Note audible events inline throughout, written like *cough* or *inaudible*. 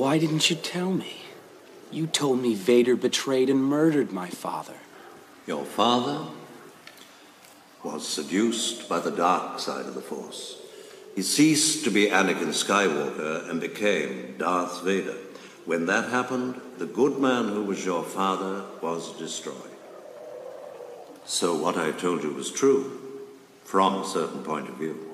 Why didn't you tell me? You told me Vader betrayed and murdered my father. Your father was seduced by the dark side of the Force. He ceased to be Anakin Skywalker and became Darth Vader. When that happened, the good man who was your father was destroyed. So what I told you was true, from a certain point of view.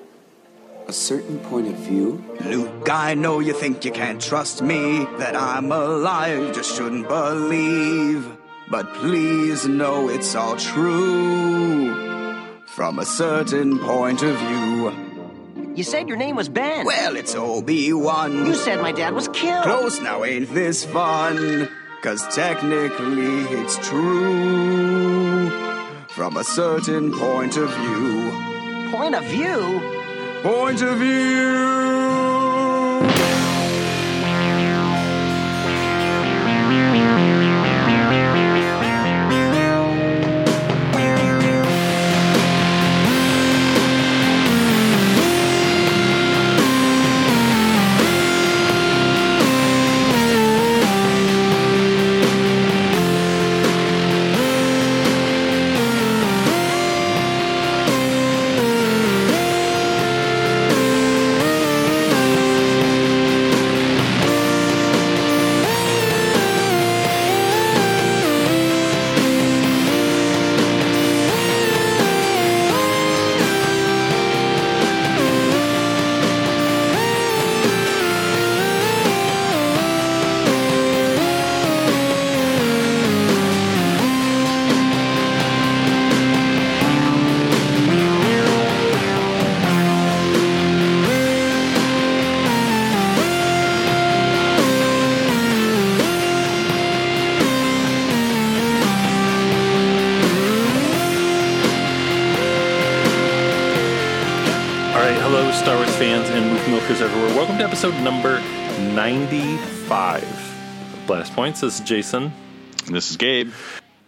A certain point of view? Luke, I know you think you can't trust me, that I'm alive, just shouldn't believe. But please know it's all true, from a certain point of view. You said your name was Ben. Well, it's Obi-Wan. You said my dad was killed. Close now, ain't this fun? Cause technically it's true, from a certain point of view. Point of view? Point of view! Everywhere. Welcome to episode number 95 of Blast Points. This is Jason. And this is Gabe.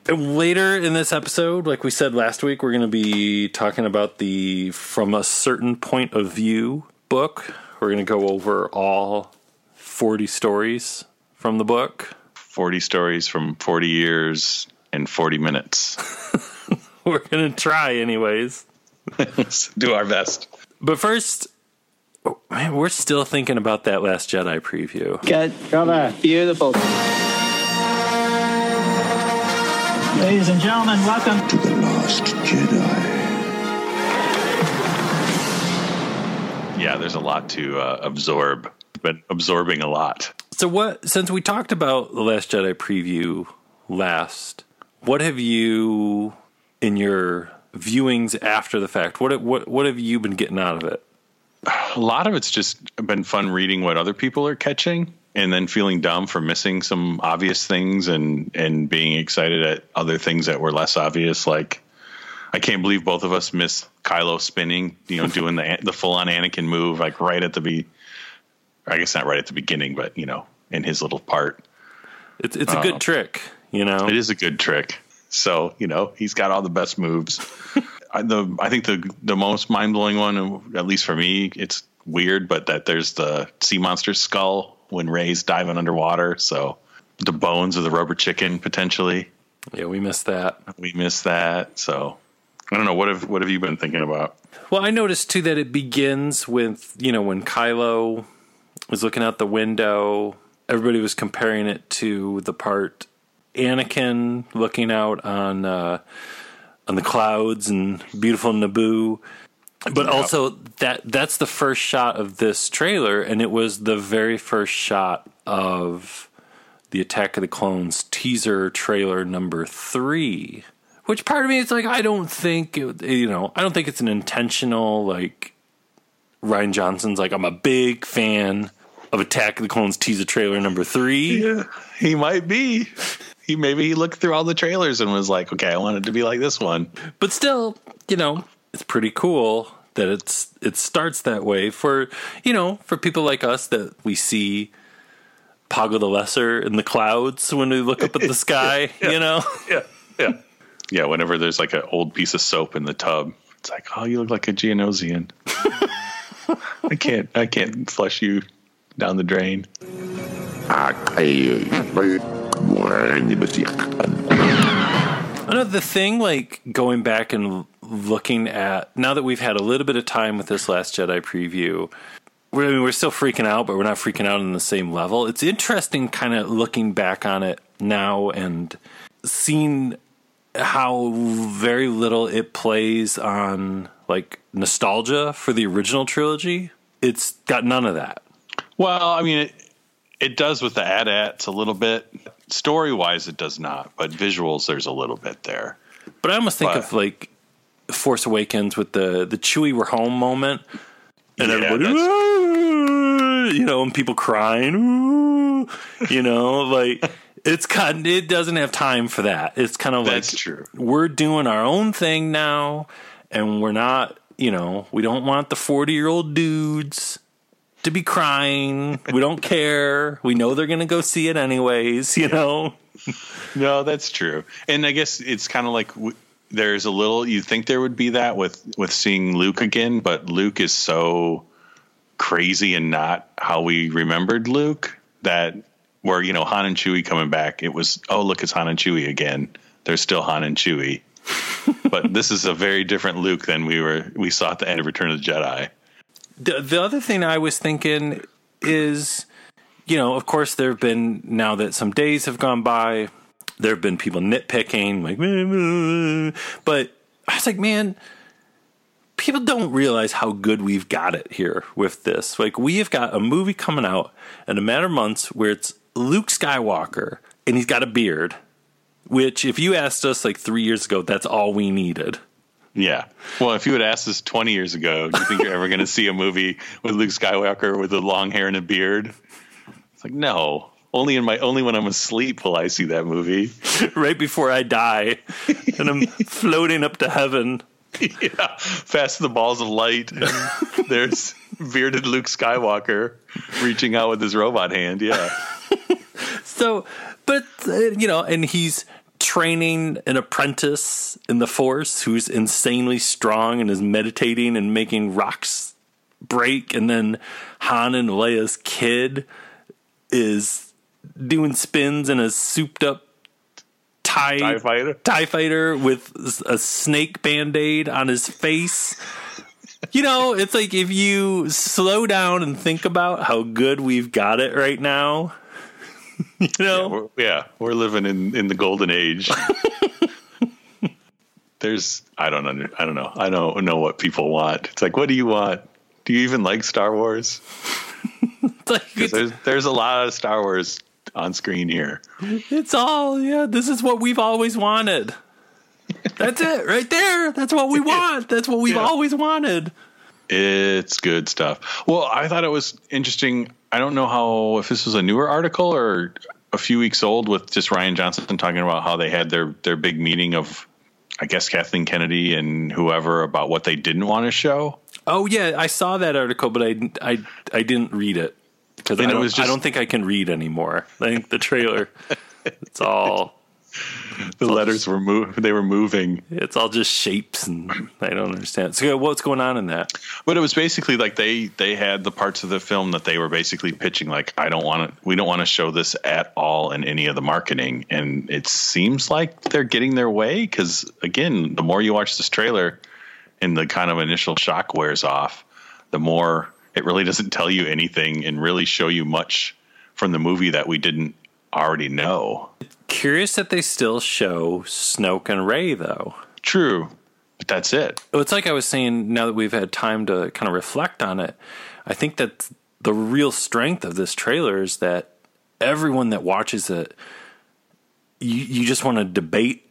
And later in this episode, like we said last week, we're going to be talking about the From a Certain Point of View book. We're going to go over all 40 stories from the book. 40 stories from 40 years and 40 minutes. *laughs* *laughs* We're going to try, anyways. Let's do our best. But first, oh, man, we're still thinking about that Last Jedi preview. Good. Brother. Beautiful. Ladies and gentlemen, welcome To the Last Jedi. Yeah, there's a lot to uh, absorb. Been absorbing a lot. So what since we talked about the Last Jedi preview last, what have you in your viewings after the fact? What what what have you been getting out of it? A lot of it's just been fun reading what other people are catching and then feeling dumb for missing some obvious things and and being excited at other things that were less obvious like I can't believe both of us missed Kylo spinning, you know, doing the the full on Anakin move like right at the be I guess not right at the beginning, but you know, in his little part. It's it's a good uh, trick, you know. It is a good trick. So you know he's got all the best moves. *laughs* I, the I think the the most mind blowing one, at least for me, it's weird, but that there's the sea monster skull when Rey's diving underwater. So the bones of the rubber chicken potentially. Yeah, we missed that. We missed that. So I don't know what have what have you been thinking about? Well, I noticed too that it begins with you know when Kylo was looking out the window. Everybody was comparing it to the part Anakin looking out on uh, on the clouds and beautiful Naboo. But Yeah. also that that's the first shot of this trailer, and it was the very first shot of the Attack of the Clones teaser trailer number three. Which part of me is like, I don't think it, you know, I don't think it's an intentional like. Rian Johnson's like, I'm a big fan of Attack of the Clones teaser trailer number three. Yeah, he might be. He maybe he looked through all the trailers and was like, okay, I want it to be like this one. but still, you know, it's pretty cool that it's it starts that way for you know for people like us that we see Poggle the Lesser in the clouds when we look up at the *laughs* sky. You know, Yeah, yeah, yeah. Whenever there's like an old piece of soap in the tub, it's like, oh, you look like a Geonosian. I can't, I can't flush you down the drain. Another the thing, like going back and looking at now that we've had a little bit of time with this Last Jedi preview, we're, I mean, we're still freaking out, but we're not freaking out on the same level. It's interesting, kind of looking back on it now and seeing how very little it plays on like nostalgia for the original trilogy. It's got none of that. Well, I mean, it, it does with the AT-ATs a little bit. Story wise, it does not, but visuals, there's a little bit there. But I almost think But- of like Force Awakens with the the Chewie we're home moment, and Yeah, everybody, you know, and people crying, you know, like it's kind. It doesn't have time for that. It's kind of like That's true. We're doing our own thing now, and we're not. You know, we don't want the forty year old dudes to be crying. We don't care. We know they're going to go see it anyways. You know. No, that's true. And I guess it's kind of like w- there's a little you think there would be that with with seeing Luke again, but Luke is so crazy and not how we remembered Luke that where you know Han and Chewie coming back, it was oh look it's Han and Chewie again. They're still Han and Chewie. *laughs* but this is a very different Luke than we were we saw at the end of Return of the Jedi. The, the other thing I was thinking is, you know, of course, there have been now that some days have gone by, there have been people nitpicking, like, but I was like, man, people don't realize how good we've got it here with this. Like, we have got a movie coming out in a matter of months where it's Luke Skywalker and he's got a beard, which, if you asked us like three years ago, that's all we needed. Yeah. Well, if you had asked us 20 years ago, do you think you're ever going to see a movie with Luke Skywalker with the long hair and a beard? It's like, no. Only in my only when I'm asleep will I see that movie. *laughs* right before I die, and I'm *laughs* floating up to heaven. yeah. Fast the balls of light. And *laughs* there's bearded Luke Skywalker reaching out with his robot hand. Yeah. So, but uh, you know, and he's training an apprentice in the Force who's insanely strong and is meditating and making rocks break, and then Han and Leia's kid is doing spins in a souped up tie TIE fighter. TIE fighter with a snake band aid on his face. You know, it's like if you slow down and think about how good we've got it right now. *laughs* You know, We're, yeah, we're living in, in the golden age. *laughs* There's I don't under, I don't know. I don't know what people want. It's like, what do you want? Do you even like Star Wars? *laughs* like, there's there's a lot of Star Wars on screen here. it's all, yeah, this is what we've always wanted. That's it, right there. That's what we want. That's what we've Yeah. always wanted. It's good stuff. Well, I thought it was interesting. I don't know how if this was a newer article or a few weeks old with just Rian Johnson talking about how they had their their big meeting of I guess Kathleen Kennedy and whoever about what they didn't want to show. Oh yeah, I saw that article, but I I I didn't read it because I don't, I don't think I can read anymore. I think the trailer, *laughs* it's all The letters were move they were moving. it's all just shapes, and I don't understand. So what's going on in that? But it was basically like they they had the parts of the film that they were basically pitching like I don't want to we don't want to show this at all in any of the marketing and it seems like they're getting their way cuz again the more you watch this trailer and the kind of initial shock wears off the more it really *laughs* doesn't tell you anything and really show you much from the movie that we didn't already know. Curious that they still show Snoke and Rey though. True. But that's it. It's like I was saying. Now that we've had time to kind of reflect on it, I think that the real strength of this trailer is that everyone that watches it, you you just want to debate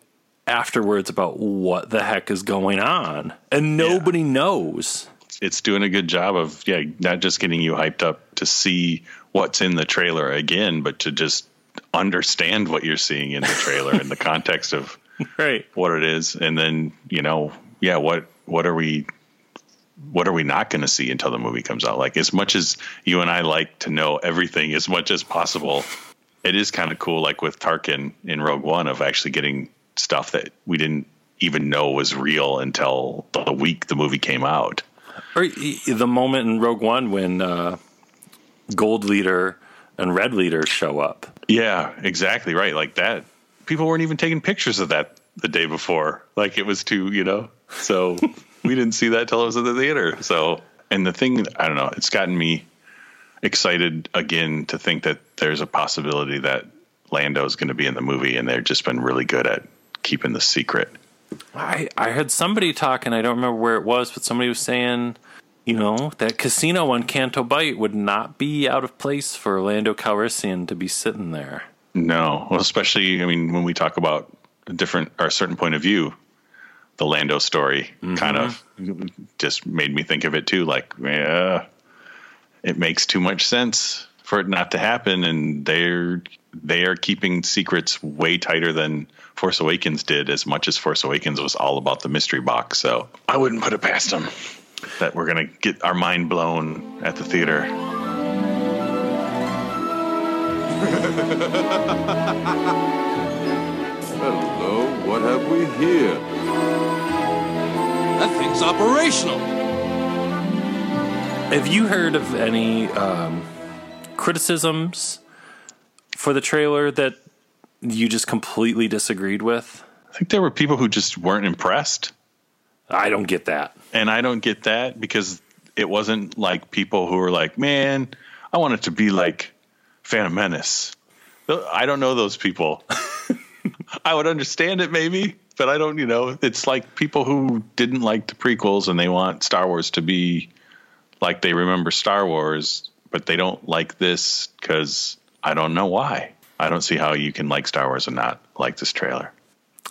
afterwards about what the heck is going on, and nobody knows. it's doing a good job of yeah not just getting you hyped up to see what's in the trailer again but to just understand what you're seeing in the trailer in the *laughs* context of Right. what it is. And then you know yeah what what are we what are we not going to see until the movie comes out? Like as much as you and I like to know everything as much as possible it is kind of cool like with Tarkin in Rogue One of actually getting stuff that we didn't even know was real until the week the movie came out. Or the moment in Rogue One when uh, Gold Leader and Red leaders show up. Yeah, exactly right. Like that. People weren't even taking pictures of that the day before. Like it was too, you know. So *laughs* we didn't see that till it was at the theater. So, and the thing, I don't know, it's gotten me excited again to think that there's a possibility that Lando is going to be in the movie, and they've just been really good at keeping the secret. I I heard somebody talking. I don't remember where it was, but somebody was saying, you know, that casino on Canto Bight would not be out of place for Lando Calrissian to be sitting there. No, well, especially I mean when we talk about a different or a certain point of view, the Lando story kind of just made me think of it too. Like, yeah, it makes too much sense for it not to happen, and they're they are keeping secrets way tighter than Force Awakens did. As much as Force Awakens was all about the mystery box, so I wouldn't put it past them that we're gonna get our mind blown at the theater. *laughs* Hello, what have we here? That thing's operational. Have you heard of any um, criticisms for the trailer that you just completely disagreed with? I think there were people who just weren't impressed. I don't get that. And I don't get that because it wasn't like people who were like, man, I want it to be like Phantom Menace. I don't know those people. *laughs* I would understand it maybe, but I don't, you know, it's like people who didn't like the prequels and they want Star Wars to be like they remember Star Wars, but they don't like this because I don't know why. I don't see how you can like Star Wars and not like this trailer.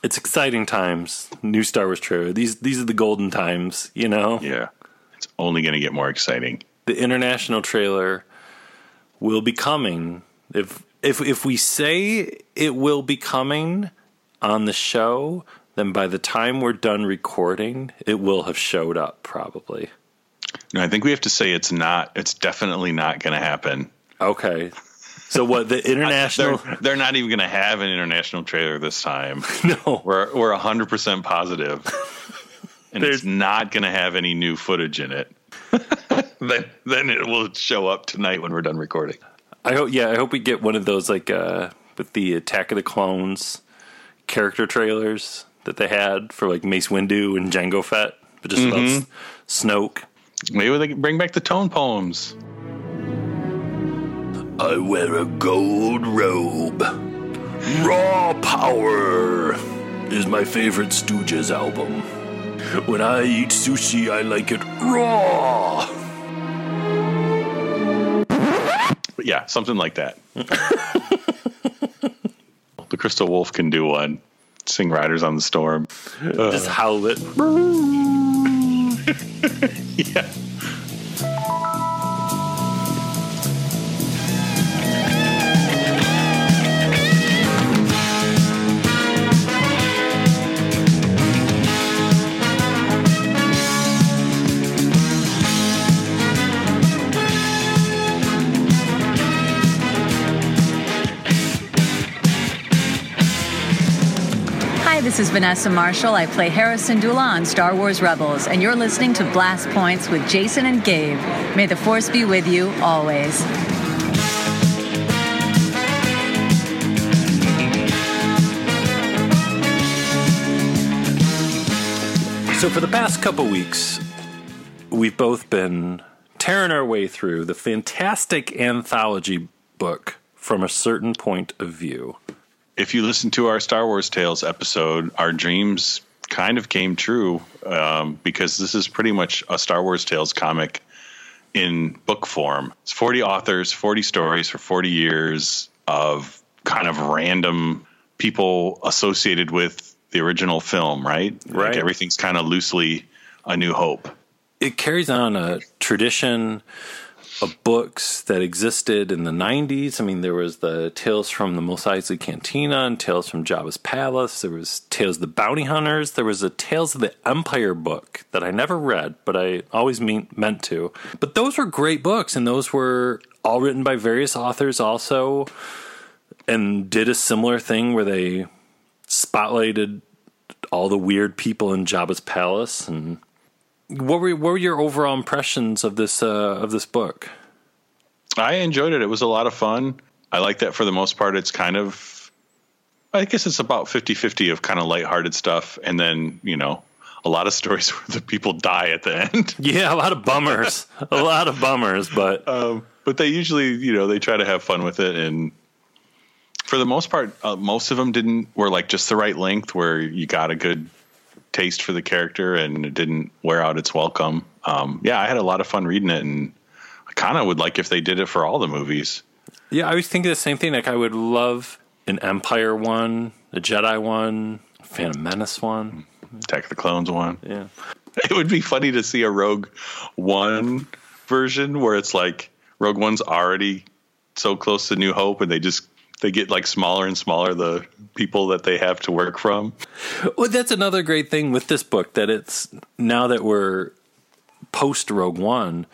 It's exciting times. New Star Wars trailer. These these are the golden times, you know. Yeah. It's only going to get more exciting. The international trailer will be coming. If if if we say it will be coming on the show, then by the time we're done recording, it will have showed up probably. No, I think we have to say it's not, it's definitely not going to happen. Okay. So what the *laughs* international They're, they're not even going to have an international trailer this time. *laughs* No. We're we're hundred percent positive. *laughs* and There's- it's not going to have any new footage in it. then then it will show up tonight when we're done recording. I hope yeah, I hope we get one of those like uh with the Attack of the Clones character trailers that they had for like Mace Windu and Jango Fett, but just about S- Snoke. Maybe they can bring back the tone poems. I wear a gold robe. Raw Power is my favorite Stooges album. When I eat sushi, I like it raw. Yeah, something like that. *laughs* the Crystal Wolf can do one. Sing Riders on the Storm. Just howl it. Yeah. This is Vanessa Marshall. I play Hera Syndulla on Star Wars Rebels, and you're listening to Blast Points with Jason and Gabe. May the Force be with you always. So, for the past couple weeks, we've both been tearing our way through the fantastic anthology book from a certain point of view. If you listen to our Star Wars Tales episode, our dreams kind of came true um, because this is pretty much a Star Wars Tales comic in book form. It's 40 authors, 40 stories for 40 years of kind of random people associated with the original film, right? Right. Like everything's kind of loosely A New Hope. It carries on a tradition of books that existed in the 90s. I mean, there was the Tales from the Mos Eisley Cantina and Tales from Jabba's Palace. There was Tales of the Bounty Hunters. There was a Tales of the Empire book that I never read, but I always mean, meant to. But those were great books, and those were all written by various authors also, and did a similar thing where they spotlighted all the weird people in Jabba's palace and what were what were your overall impressions of this uh, of this book? I enjoyed it. It was a lot of fun. I like that for the most part. It's kind of, I guess it's about 50 50 of kind of lighthearted stuff. And then, you know, a lot of stories *laughs* where the people die at the end. *laughs* Yeah, a lot of bummers. *laughs* a lot of bummers, but. Um, but they usually, you know, they try to have fun with it. And for the most part, uh, most of them didn't, were like just the right length where you got a good taste for the character and it didn't wear out its welcome. Um, yeah, I had a lot of fun reading it and I kind of would like if they did it for all the movies. Yeah, I was thinking the same thing. Like, I would love an Empire one, a Jedi one, Phantom Menace one, Attack of the Clones one. Yeah. *laughs* It would be funny to see a Rogue One version where it's like Rogue One's already so close to New Hope and they just they get like smaller and smaller the people that they have to work from. Well, that's another great thing with this book that it's now that we're post Rogue One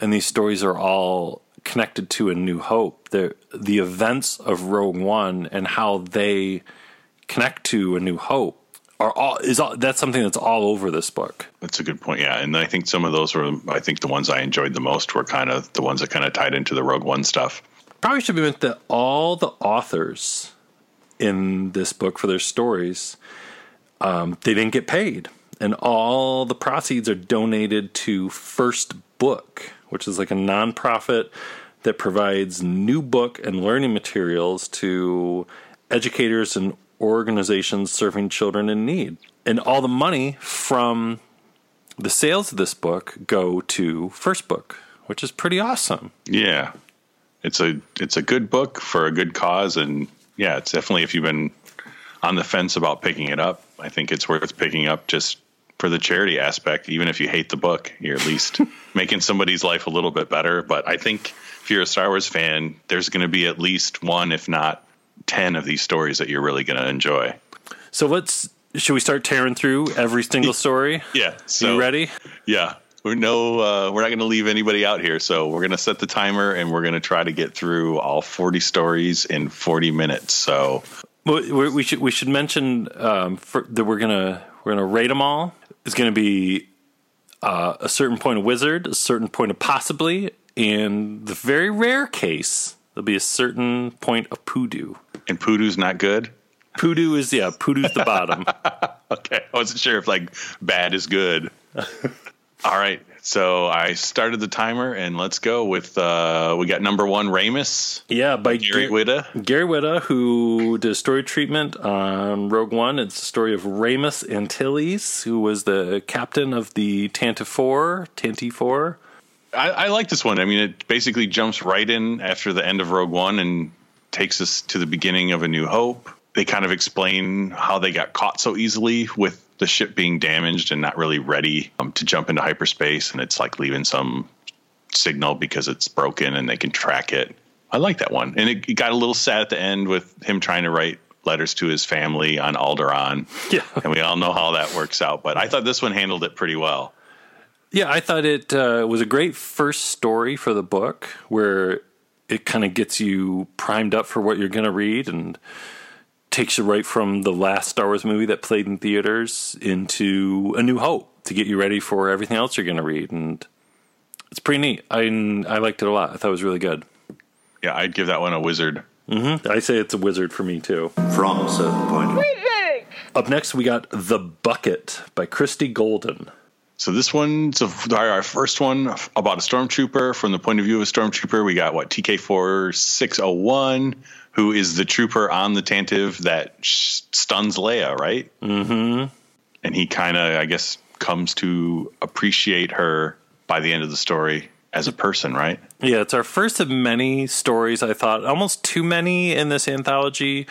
and these stories are all connected to a new hope. The the events of Rogue One and how they connect to a new hope are all is all, that's something that's all over this book. That's a good point. Yeah, and I think some of those were I think the ones I enjoyed the most were kind of the ones that kind of tied into the Rogue One stuff. Probably should be meant that all the authors in this book for their stories um, they didn't get paid, and all the proceeds are donated to First Book, which is like a nonprofit that provides new book and learning materials to educators and organizations serving children in need. And all the money from the sales of this book go to First Book, which is pretty awesome. Yeah, it's a it's a good book for a good cause, and yeah, it's definitely if you've been on the fence about picking it up, I think it's worth picking up just for the charity aspect. Even if you hate the book, you're at least *laughs* making somebody's life a little bit better. But I think if you're a Star Wars fan, there's going to be at least one, if not ten, of these stories that you're really going to enjoy. So let's should we start tearing through every single *laughs* story? Yeah. So you ready? Yeah. We're no, uh, we're not going to leave anybody out here. So we're going to set the timer and we're going to try to get through all 40 stories in 40 minutes. So we we should we should mention um, for, that we're gonna we're gonna rate them all. It's gonna be uh, a certain point of wizard, a certain point of possibly, and the very rare case there'll be a certain point of poodoo. and Poodoo's not good. Poodoo is yeah, poodoo's the bottom. *laughs* Okay. I wasn't sure if like bad is good. *laughs* all right. So I started the timer and let's go with, uh, we got number one, Raymus. Yeah, by Gary Gar- Whitta. Gary Whitta, who did a story treatment on Rogue One. It's the story of Raymus Antilles, who was the captain of the Tantive Four, Tanti Four. I, I like this one. I mean, it basically jumps right in after the end of Rogue One and takes us to the beginning of A New Hope. They kind of explain how they got caught so easily with the ship being damaged and not really ready um, to jump into hyperspace, and it's like leaving some signal because it's broken and they can track it. I like that one, and it, it got a little sad at the end with him trying to write letters to his family on Alderaan. *laughs* Yeah. and we all know how that works out. But I thought this one handled it pretty well. Yeah, I thought it uh, was a great first story for the book where it kind of gets you primed up for what you're going to read and takes you right from the last Star Wars movie that played in theaters into A New Hope to get you ready for everything else you're going to read. And it's pretty neat. I, I liked it a lot. I thought it was really good. Yeah, I'd give that one a wizard. Mm-hmm. I say it's a wizard for me, too. From a certain point of Up next, we got The Bucket by Christie Golden. So this one's a, our our first one about a stormtrooper from the point of view of a stormtrooper. We got what TK four six zero one, who is the trooper on the Tantive that sh- stuns Leia, right? Mm-hmm. And he kind of, I guess, comes to appreciate her by the end of the story as a person, right? Yeah, it's our first of many stories. I thought almost too many in this anthology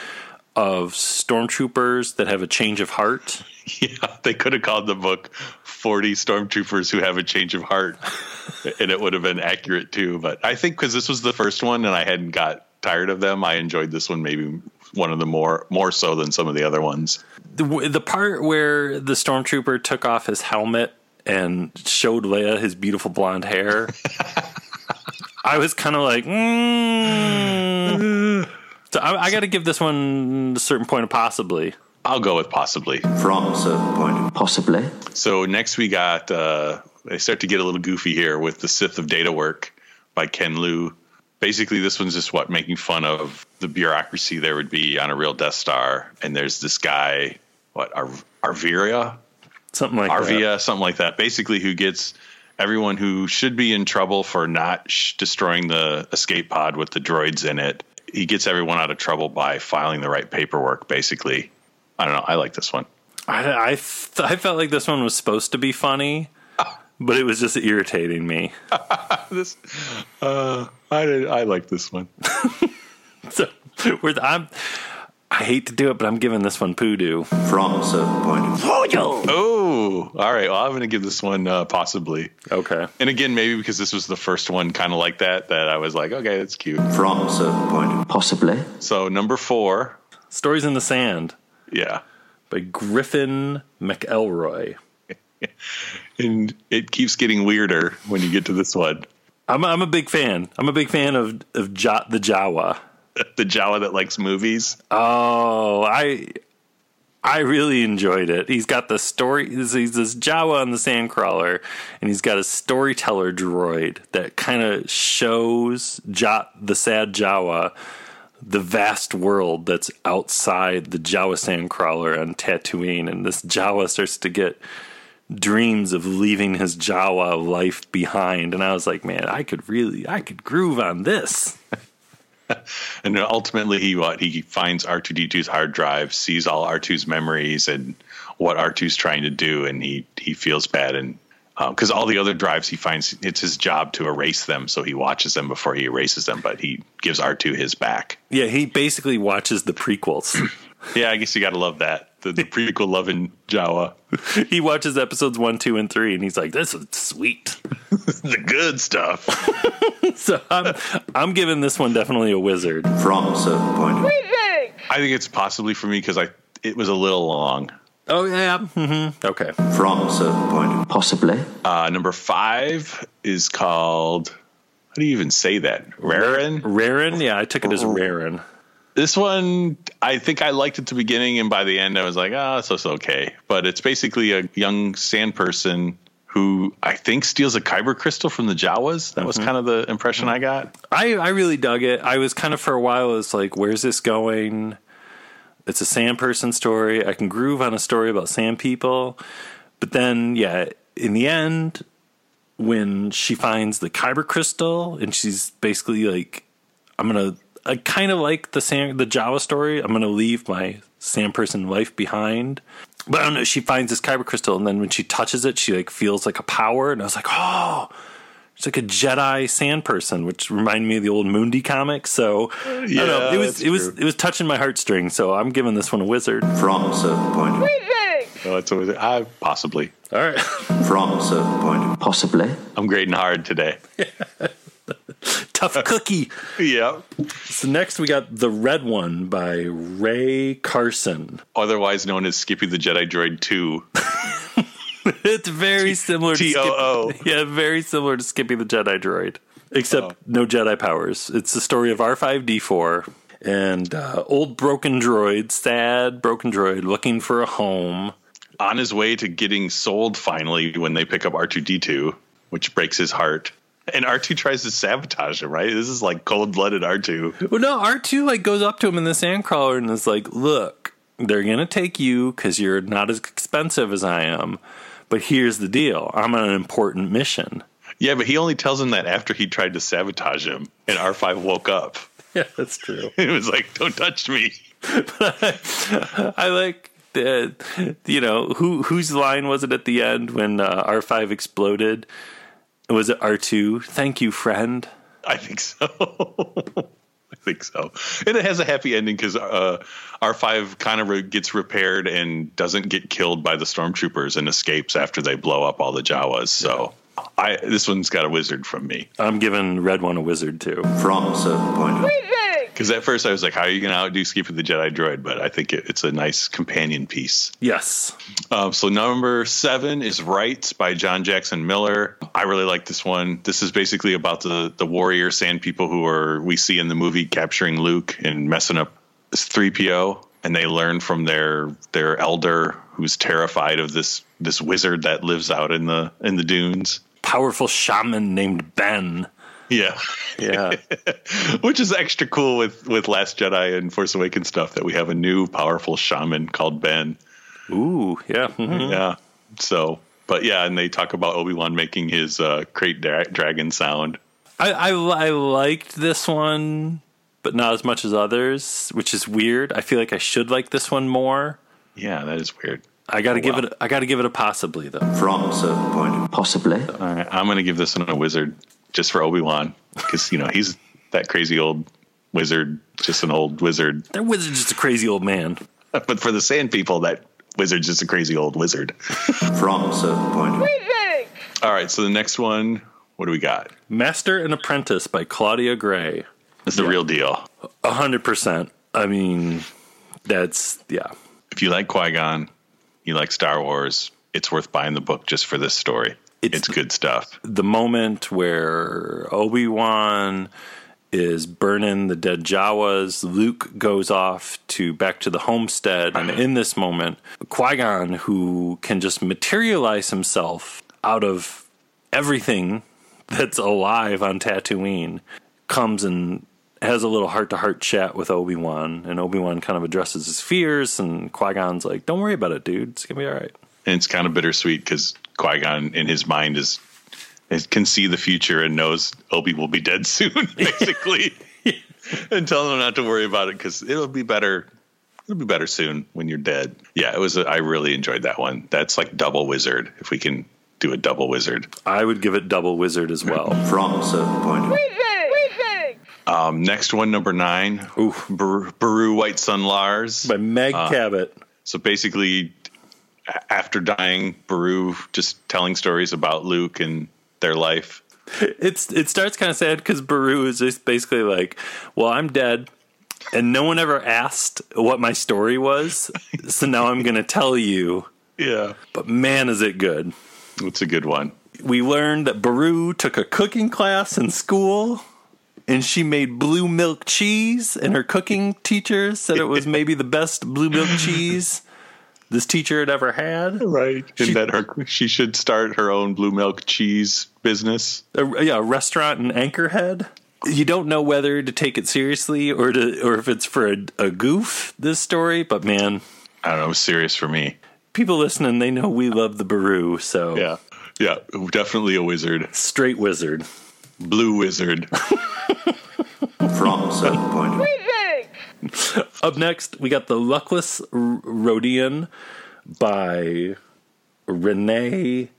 of stormtroopers that have a change of heart. *laughs* Yeah, they could have called the book 40 Stormtroopers Who Have a Change of Heart, *laughs* and it would have been accurate too. But I think because this was the first one and I hadn't got tired of them, I enjoyed this one maybe one of the more more so than some of the other ones. The, the part where the stormtrooper took off his helmet and showed Leia his beautiful blonde hair, *laughs* I was kind of like, mm. so I, I got to give this one a certain point of possibly. I'll go with possibly. From a certain point of Possibly. So next we got uh, they start to get a little goofy here with the Sith of Data Work by Ken Liu. Basically this one's just what making fun of the bureaucracy there would be on a real Death Star, and there's this guy, what Ar- Arveria, Something like Arvia, that. something like that. Basically, who gets everyone who should be in trouble for not sh- destroying the escape pod with the droids in it. He gets everyone out of trouble by filing the right paperwork. Basically, I don't know. I like this one. I I felt like this one was supposed to be funny, but it was just irritating me. *laughs* This, uh, I did, I like this one. *laughs* So we're, I'm, I hate to do it, but I'm giving this one poodoo. From a certain point of view. Oh, all right. Well, I'm going to give this one uh, possibly. Okay. And again, maybe because this was the first one, kind of like that, that I was like, okay, that's cute. From a certain point of view. Possibly. So number four, Stories in the Sand yeah, by Griffin McElroy. *laughs* and it keeps getting weirder when you get to this one. I'm a, I'm a big fan. I'm a big fan of of ja, the Jawa. *laughs* the Jawa that likes movies. Oh, I I really enjoyed it. He's got the story. He's, he's this Jawa on the Sandcrawler, and he's got a storyteller droid that kind of shows ja, the sad Jawa the vast world that's outside the Jawa Sandcrawler on Tatooine, and this Jawa starts to get dreams of leaving his Jawa life behind. And I was like, man, I could really, I could groove on this. *laughs* And ultimately, he what he finds R two D 2s hard drive, sees all R 2s memories and what R 2s trying to do, and he he feels bad and uh, because all the other drives he finds it's his job to erase them, so he watches them before he erases them, but he gives R two his back. Yeah, he basically watches the prequels. *coughs* Yeah, I guess you got to love that the, the prequel loving Jawa, *laughs* he watches episodes one, two, and three, and he's like, "This is sweet." *laughs* the good stuff. *laughs* so I'm, I'm giving this one definitely a wizard. From a certain point of view. I think it's possibly for me because I it was a little long. Oh yeah, Mm-hmm. okay. From a certain point of. Possibly. Uh, number five is called. How do you even say that? Reirin. Reirin, yeah, I took it as Reirin. This one, I think I liked at the beginning, and by the end, I was like, "Ah, oh, so it's okay." But it's basically a young sand person who I think steals a kyber crystal from the Jawas. That was kind of the impression I got. I I really dug it. I was kind of for a while. I was like, "Where's this going?" It's a sand person story. I can groove on a story about sand people, but then yeah, in the end, when she finds the kyber crystal and she's basically like, "I'm gonna." I kind of like the sand, the Jawa story. I'm gonna leave my sand person life behind. But I don't know. She finds this kyber crystal, and then when she touches it, she like feels like a power, and I was like, "Oh." It's like a Jedi sand person, which reminded me of the old Mundi comics. So I don't know. Yeah, It was it was true. it was touching my heartstrings. So I'm giving this one a wizard. From a certain point of view. Oh, it's always, I possibly. All right, From a certain point. Possibly. I'm grading hard today. *laughs* tough cookie. *laughs* yeah. So next we got the red one by Rae Carson. Otherwise known as Skippy the Jedi Droid 2. *laughs* It's very similar to T-O-O. Skippy, *laughs* yeah, very similar to Skippy the Jedi droid, except no Jedi powers. It's the story of R five D four and uh, old broken droid, sad broken droid, looking for a home. On his way to getting sold finally when they pick up R2D2, which breaks his heart. And R2 tries to sabotage him, right? This is like cold blooded R2. Well, no, R two like goes up to him in the sandcrawler and is like, "Look, they're gonna take you because you're not as expensive as I am, but here's the deal: I'm on an important mission." Yeah, but he only tells him that after he tried to sabotage him and R5 woke up. *laughs* Yeah, that's true. *laughs* It was like, don't touch me. *laughs* I like the, you know, who whose line was it at the end when uh, R five exploded? Was it R two? Thank you, friend. I think so. *laughs* I think so. And it has a happy ending because uh, R5 kind of re- gets repaired and doesn't get killed by the stormtroopers and escapes after they blow up all the Jawas. So I this one's got a wizard from me. I'm giving red one a wizard too. From a certain point of view. Because at first I was like, how are you going to outdo Skippy the Jedi Droid? But I think it, it's a nice companion piece. Yes, Um, so number seven is Rites by John Jackson Miller. I really like this one. This is basically about the the warrior sand people who are we see in the movie capturing Luke and messing up three PO, and they learn from their their elder who's terrified of this this wizard that lives out in the in the dunes. powerful shaman named Ben. Yeah, Yeah. *laughs* which is extra cool with with Last Jedi and Force Awakens stuff that we have a new powerful shaman called Ben. Ooh, yeah. mhm. Yeah. So, but yeah, and they talk about Obi Wan making his uh, crate dra- dragon sound. I, I I liked this one, but not as much as others, which is weird. I feel like I should like this one more. Yeah, that is weird. I got to Oh, give wow. it. I got to give it a possibly though. From a certain point Possibly. All right, I'm going to give this one a wizard just for Obi Wan because you know he's that crazy old wizard, just an old wizard. That wizard's just a crazy old man. *laughs* But for the Sand People, that wizard's just a crazy old wizard. *laughs* from a certain point of All right, so the next one, what do we got? Master and Apprentice by Claudia Gray. It's the real deal. A hundred percent. I mean, that's yeah. If you like Qui Gon, you like Star Wars, it's worth buying the book just for this story. It's- It's, good stuff. the moment where Obi Wan is burning the dead Jawas, Luke goes off to back to the homestead, and uh-huh. in this moment, Qui Gon, who can just materialize himself out of everything that's alive on Tatooine, comes and has a little heart to heart chat with Obi Wan, and Obi Wan kind of addresses his fears, and Qui Gon's like, "Don't worry about it, dude. It's gonna be all right." And it's kind of bittersweet because Qui Gon in his mind is, is can see the future and knows Obi will be dead soon, *laughs* basically, *laughs* and telling him not to worry about it because it'll be better. It'll be better soon when you're dead. Yeah, it was. A, I really enjoyed that one. That's like double wizard. If we can do a double wizard. I would give it double wizard as well. from a certain point of Um, next one, number nine. Ooh. Bar- Beru Whitesun Lars. By Meg Cabot. So basically, a- after dying, Beru just telling stories about Luke and their life. It's it starts kind of sad because Beru is just basically like, "Well, I'm dead, and no one ever asked what my story was, so now I'm going to tell you." Yeah, But man, is it good! it's a good one. We learned that Beru took a cooking class in school, and she made blue milk cheese, and her cooking teacher said it was *laughs* maybe the best blue milk cheese this teacher had ever had. Right, and She- that her she should start her own blue milk cheese business. a, yeah, a restaurant in Anchorhead. You don't know whether to take it seriously or to or if it's for a, a goof. This story, but man, I don't know, it was serious for me. people listening they know we love the Beru. So Yeah, yeah, definitely a wizard, straight wizard. blue wizard. *laughs* from a certain point of *laughs* Up next, we got the Luckless R- Rodian by Renee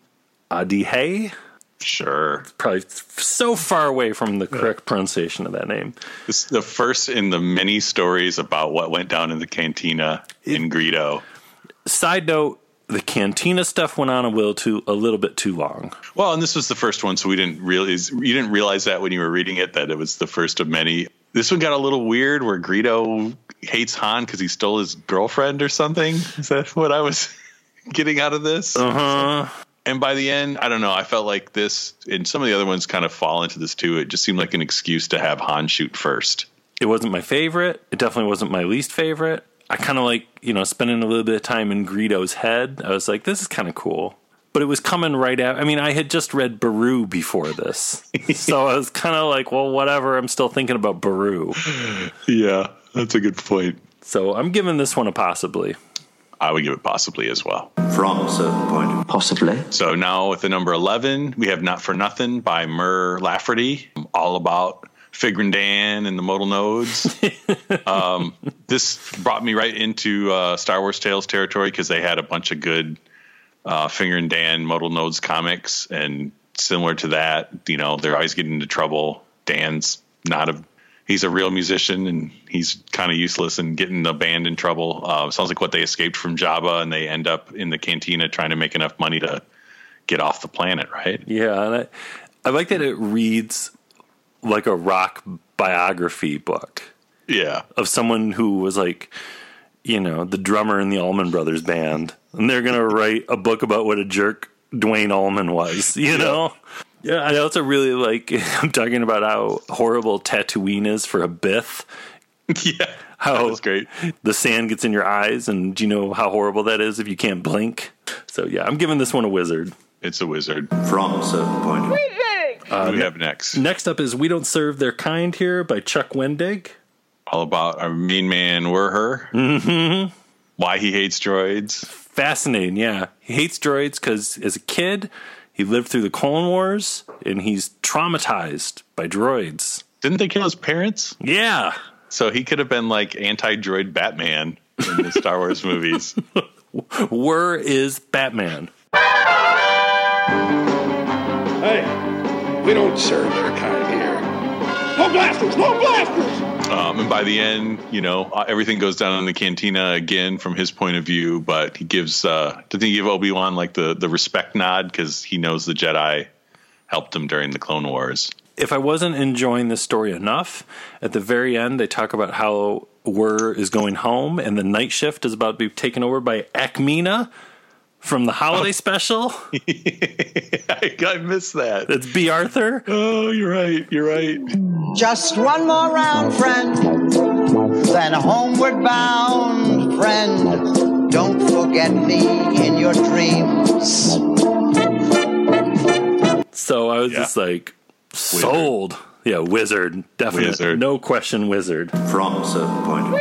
Ahdieh. Sure, Probably so far away from the correct pronunciation of that name. this is the first in the many stories about what went down in the cantina in Greedo. Side note: the Cantina stuff went on a little too a little bit too long. Well, and this was the first one, so we didn't realize you didn't realize that when you were reading it that it was the first of many. This one got a little weird, where Greedo hates Han because he stole his girlfriend or something. Is that what I was *laughs* getting out of this? Uh huh. And by the end, I don't know. I felt like this, and some of the other ones kind of fall into this too. It just seemed like an excuse to have Han shoot first. It wasn't my favorite. It definitely wasn't my least favorite. I kind of like, you know, spending a little bit of time in Greedo's head. I was like, this is kind of cool. But it was coming right out. I mean, I had just read Beru before this. so I was *laughs* kind of like, well, whatever. I'm still thinking about Beru. Yeah, that's a good point. So I'm giving this one a possibly. I would give it possibly as well. from a certain point of Possibly. So now with the number 11, we have Not for Nothing by Mur Lafferty, all about Figrin Dan and the modal nodes. *laughs* um, this brought me right into uh, Star Wars Tales territory because they had a bunch of good uh, Finger and Dan modal nodes comics. And similar to that, you know, they're always getting into trouble. Dan's not a he's a real musician and he's kind of useless and getting the band in trouble. Uh, sounds like what they escaped from Jabba and they end up in the cantina trying to make enough money to get off the planet, right? Yeah. And I, I like that it reads like a rock biography book. Yeah. of someone who was like, you know, the drummer in the Allman Brothers band, and they're gonna write a book about what a jerk Duane Allman was. You know, yeah. I also really like. *laughs* I'm talking about how horrible Tatooine is for a Bith. *laughs* Yeah. How That was great. the sand gets in your eyes, and do you know how horrible that is if you can't blink? So yeah, I'm giving this one a wizard. It's a wizard. from a certain point of What do we have next? Next up is We Don't Serve Their Kind Here by Chuck Wendig. All about our mean man, Wuher. Mm-hmm. Why he hates droids. Fascinating, yeah. He hates droids because as a kid, he lived through the Clone Wars and he's traumatized by droids. Didn't they kill his parents? Yeah. So he could have been like anti-droid Batman in the Star Wars movies. *laughs* Where is Batman. Hey, we don't serve their kind here. No blasters! No blasters! Um, and by the end, you know, uh, everything goes down in the cantina again from his point of view. But he gives, uh, doesn't he give Obi Wan like the the respect nod because he knows the Jedi helped him during the Clone Wars. If I wasn't enjoying this story enough, at the very end they talk about how Wuher is going home and the night shift is about to be taken over by Ackmena from the holiday *laughs* special. I, I missed that. It's Bea Arthur. Oh, you're right. You're right. Just one more round, friend. Then homeward bound, friend. Don't forget me in your dreams. So I was Yeah. just like sold. Yeah, wizard, definitely, Wizard. no question, wizard. From a certain point of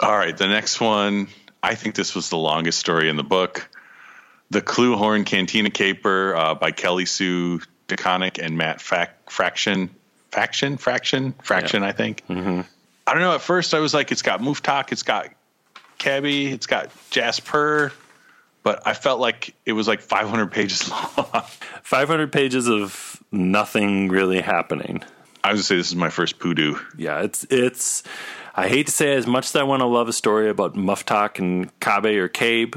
All right, the next one. I think this was the longest story in the book. The Kloo Horn Cantina Caper uh, by Kelly Sue DeConnick and Matt Fac- Fraction. Faction? Fraction? Fraction, I think. Mm-hmm. I don't know. At first, I was like, it's got Muftak, it's got Cabby, it's got Jasper, but I felt like it was like 500 pages *laughs* long. Five hundred pages of nothing really happening. I would say this is my first poodoo. Yeah, it's it's. I hate to say as much as I want to love a story about Muftak and Kabe or Cabe,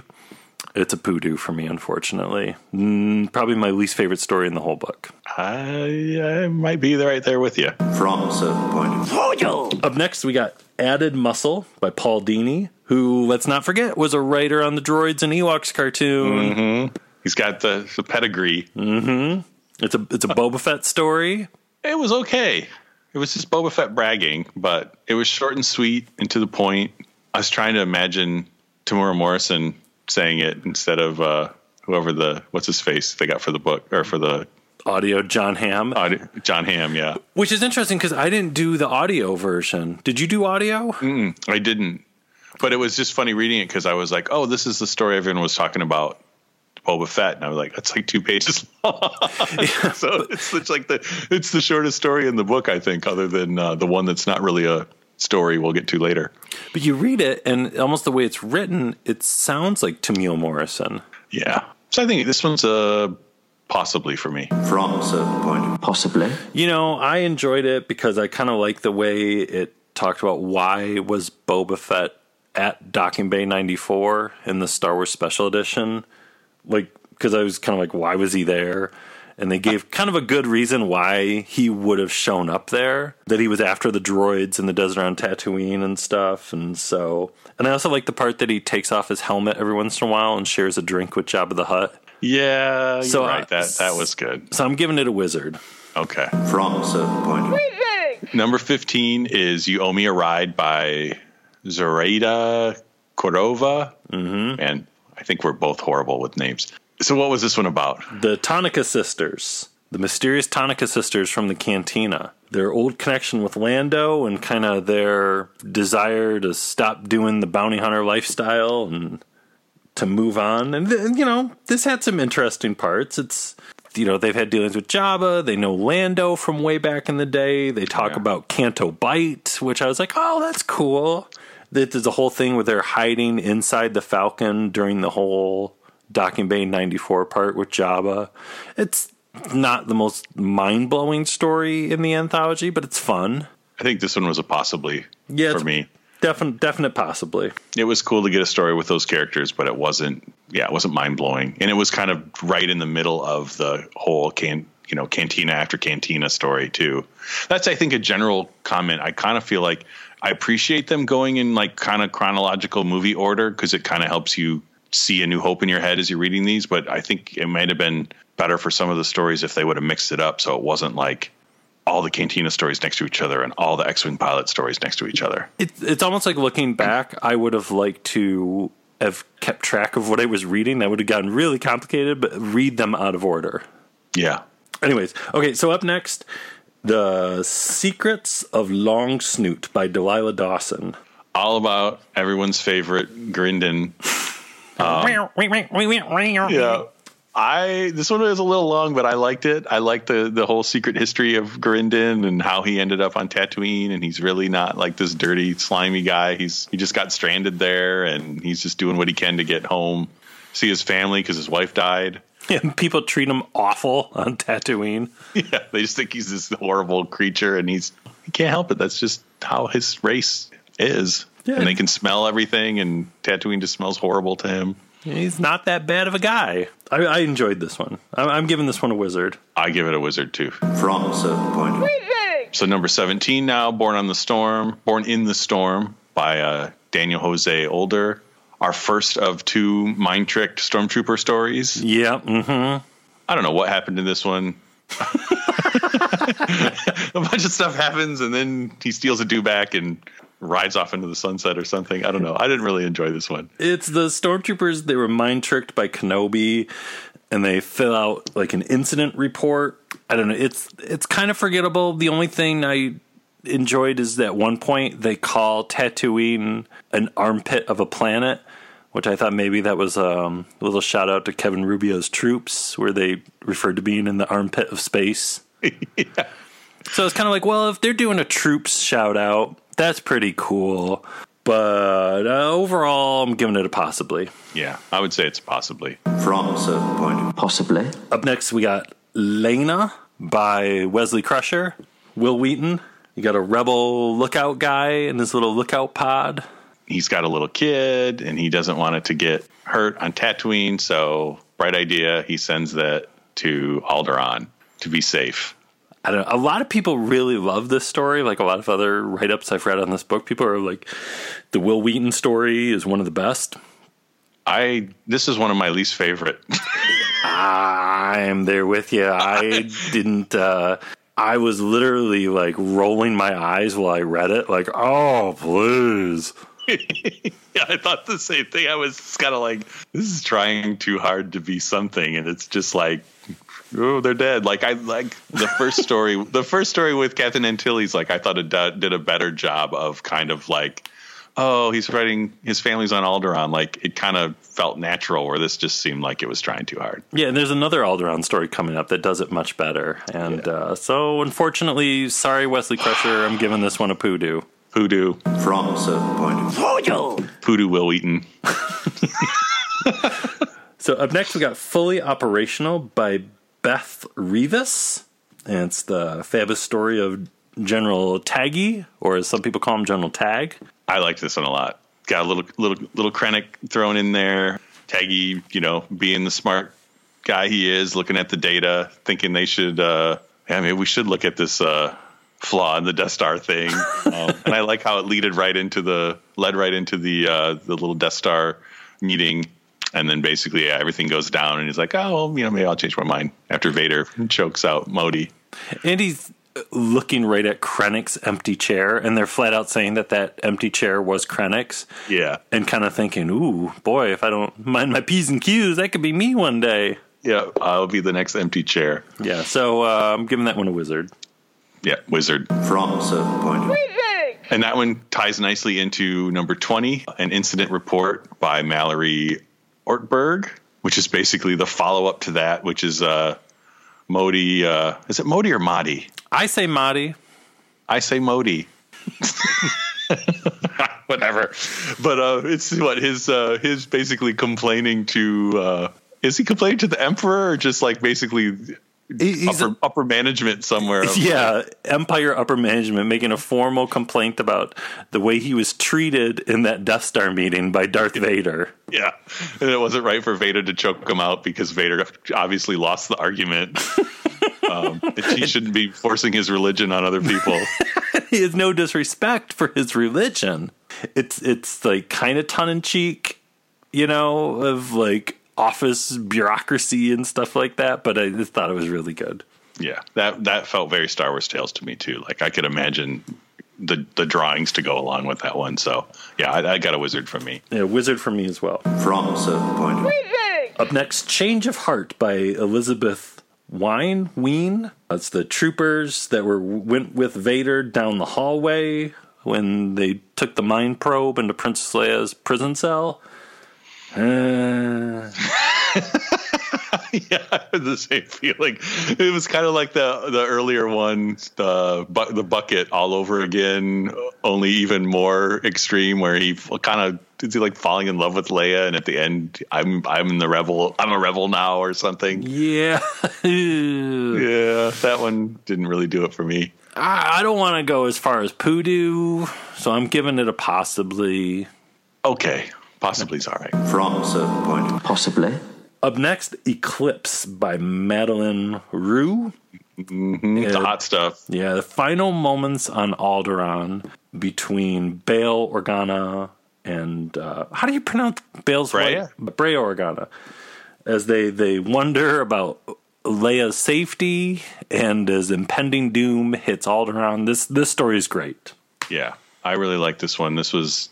it's a poodoo for me, unfortunately. Mm, probably my least favorite story in the whole book. I, I might be right there with you. From a certain point of view. Up next, we got Added Muscle by Paul Dini, who, let's not forget, was a writer on the Droids and Ewoks cartoon. Mm-hmm. He's got the, the pedigree. Mm-hmm. It's a it's a uh, Boba Fett story. It was okay. It was just Boba Fett bragging, but it was short and sweet and to the point. I was trying to imagine Temuera Morrison saying it instead of uh, whoever the what's his face they got for the book or for the Audio Jon Hamm. audio, Jon Hamm, Yeah, which is interesting because I didn't do the audio version. Did you do audio? I didn't, but it was just funny reading it because I was like, oh, this is the story everyone was talking about. Boba Fett, and I was like, "That's like two pages *laughs* long." *laughs* so it's, it's like the it's the shortest story in the book, I think, other than uh, the one that's not really a story we'll get to later. But you read it, and almost the way it's written, it sounds like Temuera Morrison. Yeah. So I think this one's uh possibly for me. From a certain point of. Possibly. You know, I enjoyed it because I kind of like the way it talked about why was Boba Fett at Docking Bay 94 in the Star Wars Special Edition. Like, because I was kind of like, why was he there? And they gave kind of a good reason why he would have shown up there. That he was after the droids in the desert on Tatooine and stuff. And so, and I also like the part that he takes off his helmet every once in a while and shares a drink with Jabba the Hutt. Yeah, you're So, right. That that was good. So I'm giving it a wizard. Okay. From a certain point of view. Number 15 is You Owe Me a Ride by Zoraida Cordova. Mm-hmm. And I think we're both horrible with names. So what was this one about? The Tonnika sisters, the mysterious Tonnika sisters from the Cantina. Their old connection with Lando and kind of their desire to stop doing the bounty hunter lifestyle and to move on. And, th- you know, this had some interesting parts. It's, you know, they've had dealings with Jabba. They know Lando from way back in the day. They talk Yeah. about Canto Bight, which I was like, oh, that's cool. That There's a whole thing where they're hiding inside the Falcon during the whole Docking Bay 94 part with Jabba. It's not the most mind blowing story in the anthology, but it's fun. I think this one was a possibly Yeah, for me. Definite, definite, possibly. It was cool to get a story with those characters, but it wasn't. Yeah, it wasn't mind blowing, and it was kind of right in the middle of the whole can you know cantina after cantina story too. That's I think a general comment. I kind of feel like I appreciate them going in like kind of chronological movie order because it kind of helps you see a new hope in your head as you're reading these. But I think it might have been better for some of the stories if they would have mixed it up so it wasn't like all the cantina stories next to each other and all the X-wing pilot stories next to each other. It's it's almost like looking back. I would have liked to have kept track of what I was reading. That would have gotten really complicated, but read them out of order. Yeah. Anyways, okay, so up next, The Secrets of Long Snoot by Delilah Dawson. All about everyone's favorite Garindan. Um, yeah. I this one was a little long, but I liked it. I liked the the whole secret history of Garindan and how he ended up on Tatooine, and he's really not like this dirty, slimy guy. He's he just got stranded there, and he's just doing what he can to get home, see his family because his wife died. *laughs* And people treat him awful on Tatooine. Yeah, they just think he's this horrible creature, and he's he can't help it. That's just how his race is. Yeah. And they can smell everything, and Tatooine just smells horrible to him. He's not that bad of a guy. I, I enjoyed this one. I'm, I'm giving this one a wizard. I give it a wizard too. From a certain point of So number seventeen now, Born on the Storm, Born in the Storm by uh, Daniel Jose Older. Our first of two mind tricked stormtrooper stories. Yeah. Mm-hmm. I don't know what happened in this one. *laughs* a bunch of stuff happens, and then he steals a dewback and rides off into the sunset or something. I don't know. I didn't really enjoy this one. It's the stormtroopers. They were mind tricked by Kenobi, and they fill out like an incident report. I don't know. It's it's kind of forgettable. The only thing I enjoyed is that one point they call Tatooine an armpit of a planet, which I thought maybe that was um, a little shout out to Kevin Rubio's troops, where they referred to being in the armpit of space. *laughs* So it's kind of like, well, if they're doing a troops shout out, that's pretty cool. But uh, overall, I'm giving it a possibly. Yeah, I would say it's possibly. From a certain point of Possibly. Up next, we got Laina by Wesley Crusher, Wil Wheaton. You got a rebel lookout guy in his little lookout pod. He's got a little kid, and he doesn't want it to get hurt on Tatooine. So, bright idea. He sends that to Alderaan to be safe. I don't know. A lot of people really love this story. Like a lot of other write ups I've read on this book, people are like, the Wil Wheaton story is one of the best. I this is one of my least favorite. *laughs* I'm there with you. I *laughs* didn't. Uh, I was literally like rolling my eyes while I read it. Like, oh, please. *laughs* yeah, I thought the same thing. I was kind of like, this is trying too hard to be something, and it's just like, oh, they're dead. Like I like the first *laughs* story. the first story with Captain Antilles, like I thought it do- did a better job of kind of like, oh, he's writing his family's on Alderaan. Like it kind of felt natural. Where this just seemed like it was trying too hard. Yeah, and there's another Alderaan story coming up that does it much better. And uh, so, unfortunately, sorry, Wesley Crusher, I'm giving this one a poodoo. Poodoo, from a certain point of view. Poodoo Wil Wheaton. *laughs* So up next, we got Fully Operational by Beth Revis. And it's the fabulous story of General Taggy, or as some people call him, General Tag. I like this one a lot. Got a little little little Krennic thrown in there. Taggy, you know, being the smart guy he is, looking at the data, thinking they should. Uh, yeah, maybe we should look at this uh, flaw in the Death Star thing. *laughs* um, and I like how it leaded right into the led right into the uh, the little Death Star meeting. And then basically yeah, everything goes down, and he's like, "Oh, well, you know, maybe I'll change my mind." After Vader chokes out Modi, And he's looking right at Krennic's empty chair, and they're flat out saying that that empty chair was Krennic's. yeah, And kind of thinking, ooh, boy, if I don't mind my P's and Q's, that could be me one day. yeah, I'll be the next empty chair. Yeah, so uh, I'm giving that one a wizard. Yeah, wizard. from a certain point of And that one ties nicely into number 20, an incident report by Mallory Ortberg, which is basically the follow up to that, which is uh, Modi. Uh, is it Modi or Madi? I say Madi. I say Modi. *laughs* Whatever. But uh, it's what his uh, his basically complaining to. Uh, is he complaining to the emperor or just like basically Upper, upper management somewhere? yeah, Empire upper management making a formal complaint about the way he was treated in that Death Star meeting by Darth Vader. Yeah, and it wasn't right for Vader to choke him out because Vader obviously lost the argument. *laughs* um, he shouldn't be forcing his religion on other people. *laughs* he has no disrespect for his religion. It's it's like kind of tongue in cheek, you know, of like office bureaucracy and stuff like that. But I just thought it was really good. Yeah, that that felt very Star Wars Tales to me too. Like I could imagine the the drawings to go along with that one. So yeah, I, I got a wizard from me. Yeah, wizard for me as well. from a certain point of Up next, Change of Heart by Elizabeth Wine Ween. That's the troopers that were went with Vader down the hallway when they took the mind probe into Princess Leia's prison cell. Uh, *laughs* yeah, I had the same feeling. It was kind of like the the earlier one, the bu- the bucket all over again, only even more extreme, where he kind of is he like falling in love with Leia, and at the end, I'm I'm in the rebel, I'm a rebel now, or something. yeah, *laughs* Yeah, that one didn't really do it for me. I, I don't want to go as far as Poodoo, so I'm giving it a possibly. Okay, possibly it's all right. From a certain point. Possibly. Up next, Eclipse by Madeleine Roux. Mm-hmm, The hot stuff. Yeah, the final moments on Alderaan between Bail Organa and uh, how do you pronounce Bail's Breha? wife? Breha Organa. As they they wonder about Leia's safety and as impending doom hits Alderaan. This this story is great. Yeah, I really like this one. This was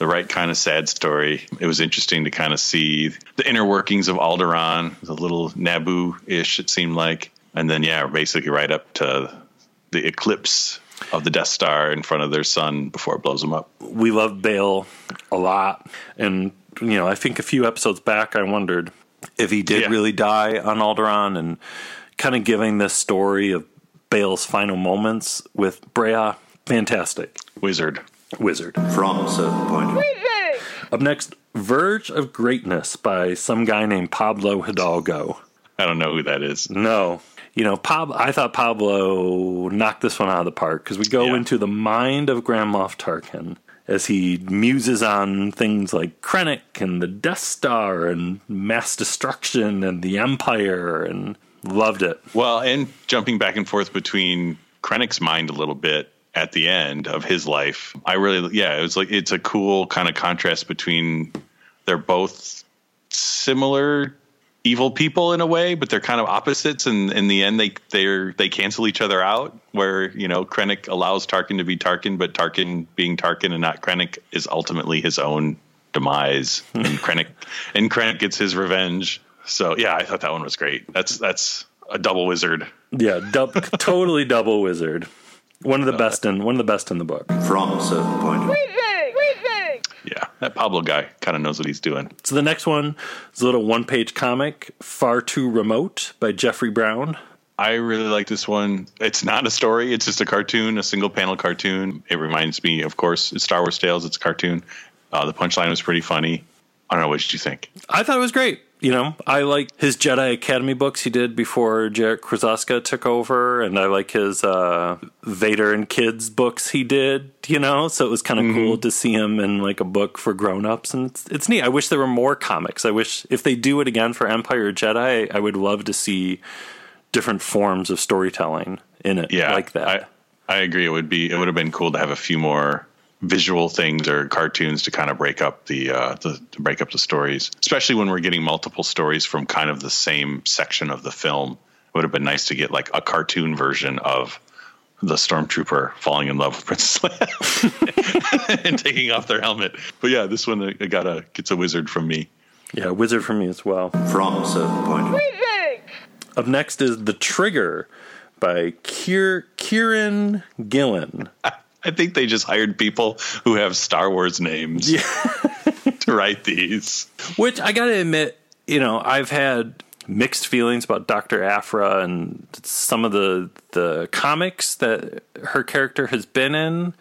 the right kind of sad story. It was interesting to kind of see the inner workings of Alderaan, the little Naboo-ish it seemed like, and then yeah, basically right up to the eclipse of the Death Star in front of their sun before it blows them up. We love Bail a lot, and you know I think a few episodes back I wondered if he did Yeah. really die on Alderaan, and kind of giving this story of Bail's final moments with Breha. Fantastic. Wizard. Wizard. From a certain point. Up next, Verge of Greatness by some guy named Pablo Hidalgo. I don't know who that is. No. You know, Pab- I thought Pablo knocked this one out of the park because we go Yeah. into the mind of Grand Moff Tarkin as he muses on things like Krennic and the Death Star and mass destruction and the Empire and loved it. Well, and jumping back and forth between Krennic's mind a little bit at the end of his life. I really, yeah, it was like it's a cool kind of contrast between they're both similar evil people in a way, but they're kind of opposites. And in the end, they they they cancel each other out. Where you know Krennic allows Tarkin to be Tarkin, but Tarkin being Tarkin and not Krennic is ultimately his own demise. *laughs* and Krennic and Krennic gets his revenge. So yeah, I thought that one was great. That's that's a double wizard. Yeah, dub- totally double wizard. One of the best in one of the best in the book. From a certain point. Of- Yeah, that Pablo guy kind of knows what he's doing. So the next one is a little one page comic, Far Too Remote by Jeffrey Brown. I really like this one. It's not a story; it's just a cartoon, a single panel cartoon. It reminds me, of course, it's Star Wars Tales. It's a cartoon. Uh, the punchline was pretty funny. I don't know. What did you think? I thought it was great. You know, I like his Jedi Academy books he did before Jarrett Krosoczka took over, and I like his uh, Vader and Kids books he did. You know, so it was kind of cool to see him in like a book for grown ups, and it's, it's neat. I wish there were more comics. I wish if they do it again for Empire Jedi, I would love to see different forms of storytelling in it, Yeah, like that. I, I agree. It would be. It would have been cool to have a few more visual things or cartoons to kind of break up the uh, the to break up the stories, especially when we're getting multiple stories from kind of the same section of the film. It would have been nice to get like a cartoon version of the stormtrooper falling in love with Princess Leia *laughs* and taking off their helmet. But yeah, this one uh, got a gets a wizard from me. yeah, wizard from me as well. From a certain point. Up next is The Trigger by Kier, Kieran Gillen. *laughs* *laughs* I think they just hired people who have Star Wars names *laughs* to write these. Which I got to admit, you know, I've had mixed feelings about Dr. Aphra and some of the the comics that her character has been in.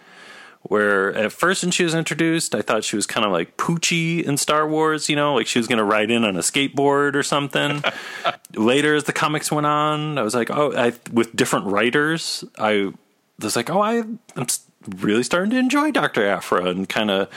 Where at first when she was introduced, I thought she was kind of like Poochie in Star Wars, you know, like she was going to ride in on a skateboard or something. *laughs* Later, as the comics went on, I was like, oh, I, with different writers, I was like, oh, I, I'm really starting to enjoy Dr. Aphra and kind of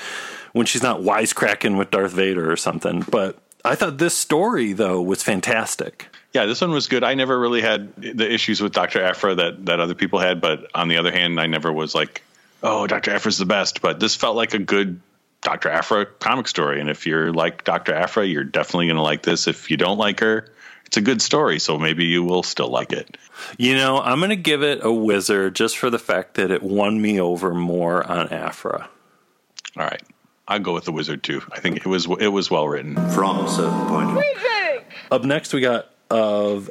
when she's not wisecracking with Darth Vader or something. But I thought this story, though, was fantastic. Yeah, this one was good. I never really had the issues with Dr. Aphra that, that other people had, but on the other hand, I never was like, oh, Dr. Aphra's the best. But this felt like a good Dr. Aphra comic story. And if you're like Dr. Aphra, you're definitely going to like this. If you don't like her, it's a good story. So maybe you will still like it. You know, I'm going to give it a wizard just for the fact that it won me over more on Aphra. All right. I'll go with the wizard too. I think it was it was well written. From a certain point. Up next, we got of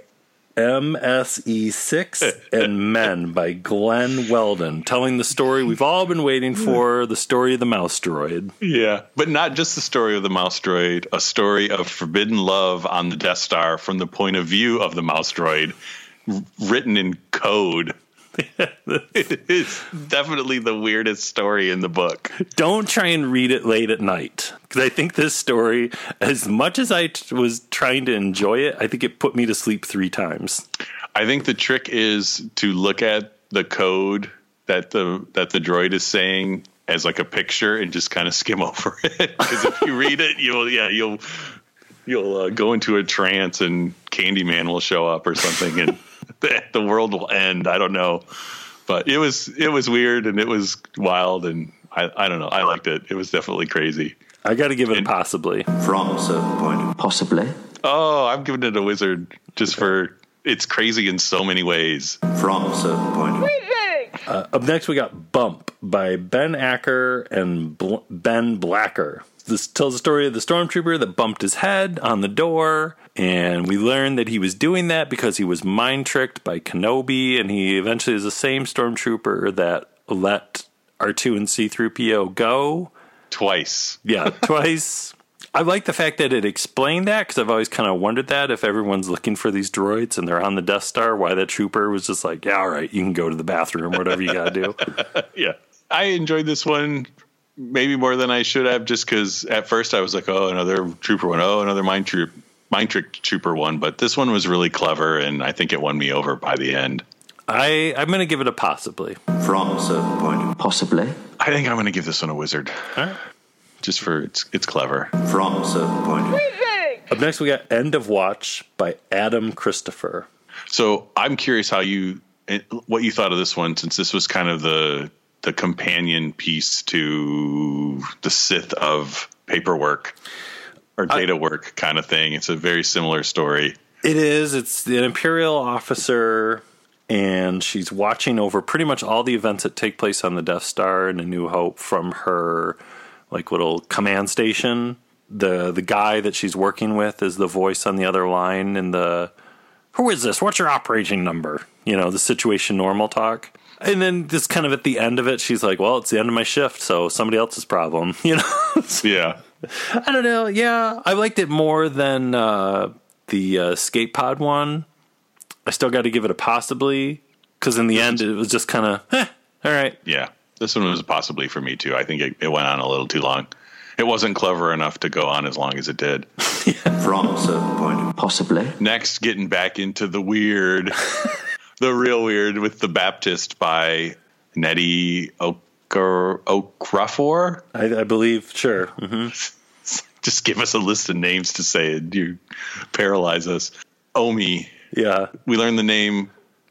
MSE6 *laughs* and Men by Glenn Weldon, telling the story we've all been waiting for the story of the mouse droid. Yeah, but not just the story of the mouse droid, a story of forbidden love on the Death Star from the point of view of the mouse droid, written in code. *laughs* it is definitely the weirdest story in the book. Don't try and read it late at night because I think this story, as much as I t- was trying to enjoy it, I think it put me to sleep three times. I think the trick is to look at the code that the that the droid is saying as like a picture and just kind of skim *laughs* over it because if you read it, you'll yeah you'll you'll uh, go into a trance and Candyman will show up or something and *laughs* the, the world will end. I don't know, but it was it was weird and it was wild and I I don't know. I liked it. It was definitely crazy. I got to give it a possibly. From a certain point. Possibly. Oh, I'm giving it a wizard just for it's crazy in so many ways. From a certain point. Uh, up next, we got Bump by Ben Acker and Bl- Ben Blacker. This tells the story of the stormtrooper that bumped his head on the door, and we learn that he was doing that because he was mind tricked by Kenobi, and he eventually is the same stormtrooper that let R2 and C3PO go. Twice. Yeah, *laughs* twice. I like the fact that it explained that because I've always kind of wondered that if everyone's looking for these droids and they're on the Death Star, why that trooper was just like, yeah, all right, you can go to the bathroom, whatever you got to do. *laughs* yeah. I enjoyed this one maybe more than I should have just because at first I was like, oh, another trooper one. Oh, another mind troop. Mind trick trooper one, but this one was really clever, and I think it won me over by the end. I I'm gonna give it a possibly. From a certain point. Possibly. I think I'm gonna give this one a wizard, All right. just for it's it's clever. From a certain point. Up next, we got End of Watch by Adam Christopher. So I'm curious how you eh, what you thought of this one, since this was kind of the the companion piece to the Sith of paperwork or data work kind of thing. It's a very similar story. It is. It's an Imperial officer, and she's watching over pretty much all the events that take place on the Death Star and A New Hope from her like little command station. The the guy that she's working with is the voice on the other line in the who is this? What's your operating number? You know, the situation normal talk. And then just kind of at the end of it, she's like, Well, it's the end of my shift, so somebody else's problem. *laughs* You know? Yeah. I don't know. Yeah, I liked it more than uh, the uh, skate pod one. I still got to give it a possibly because in the end it was just kind of eh, all right. Yeah. This one was possibly for me too. I think it, it went on a little too long. It wasn't clever enough to go on as long as it did. *laughs* From a certain point. Possibly. Next, getting back into the weird, *laughs* the real weird with the Baptist by Nnedi Okar- Okorafor. I, I believe sure. hmm *laughs* Just give us a list of names to say it. You paralyze us. Omi. Yeah, We learn the name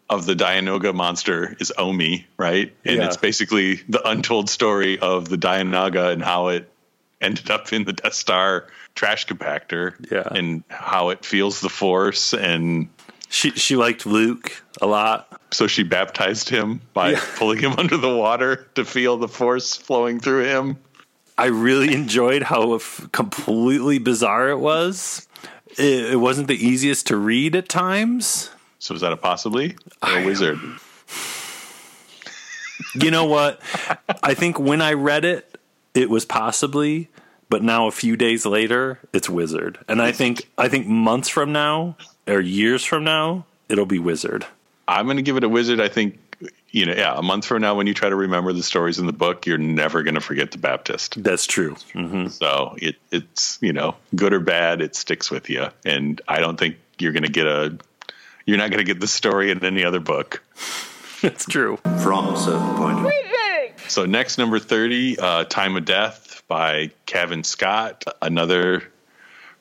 of the Dianoga monster is Omi, right? And Yeah. it's basically the untold story of the Dianoga and how it ended up in the Death Star trash compactor. Yeah. And how it feels the force and she she liked Luke a lot. so she baptized him by Yeah. *laughs* pulling him under the water to feel the force flowing through him. I really enjoyed how completely bizarre it was. It, it wasn't the easiest to read at times. So is that a possibly or a wizard? You know what? I think when I read it, it was possibly, but now a few days later, it's Wizard. And I think I think months from now or years from now, it'll be Wizard. I'm going to give it a wizard. I think, you know, yeah, a month from now, when you try to remember the stories in the book, you're never going to forget the Baptist. That's true. hmm So it, it's, you know, good or bad, it sticks with you. And I don't think you're going to get a, you're not going to get the story in any other book. *laughs* That's true. From a certain point. So next, number 30, uh, Time of Death by Cavan Scott. Another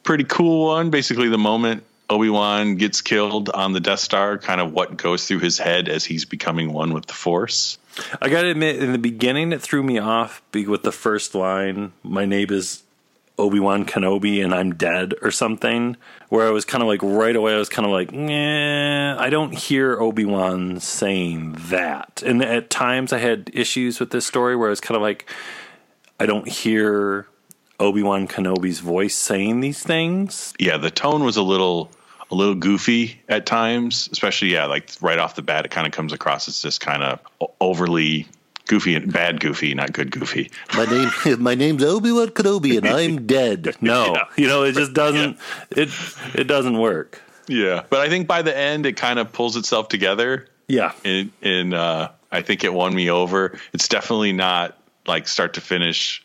pretty cool one. Basically, the moment Obi-Wan gets killed on the Death Star, kind of what goes through his head as he's becoming one with the Force. I got to admit, in the beginning, it threw me off with the first line, my name is Obi Wan Kenobi and I'm dead or something, where I was kind of like, right away, I was kind of like, nah, I don't hear Obi Wan saying that. And at times I had issues with this story where I was kind of like, I don't hear Obi Wan Kenobi's voice saying these things. Yeah, the tone was a little a little goofy at times, especially yeah, like right off the bat, it kind of comes across as just kind of overly goofy and bad goofy, not good goofy. *laughs* My name, my name's Obi Wan Kenobi, and I'm *laughs* dead. No, yeah. you know, it just doesn't. Yeah. It it doesn't work. Yeah, but I think by the end, it kind of pulls itself together. Yeah, and, and uh, I think it won me over. It's definitely not like start to finish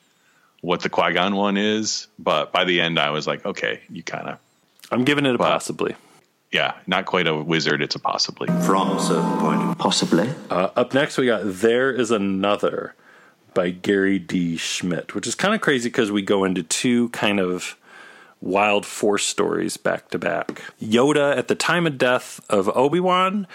what the Qui Gon one is, but by the end, I was like, okay, you kind of. I'm giving it a but, possibly. Yeah, not quite a wizard. It's a possibly. From a certain point. Possibly. Uh, up next, we got There Is Another by Gary D. Schmidt, which is kind of crazy because we go into two kind of wild force stories back to back. Yoda at the time of death of Obi Wan,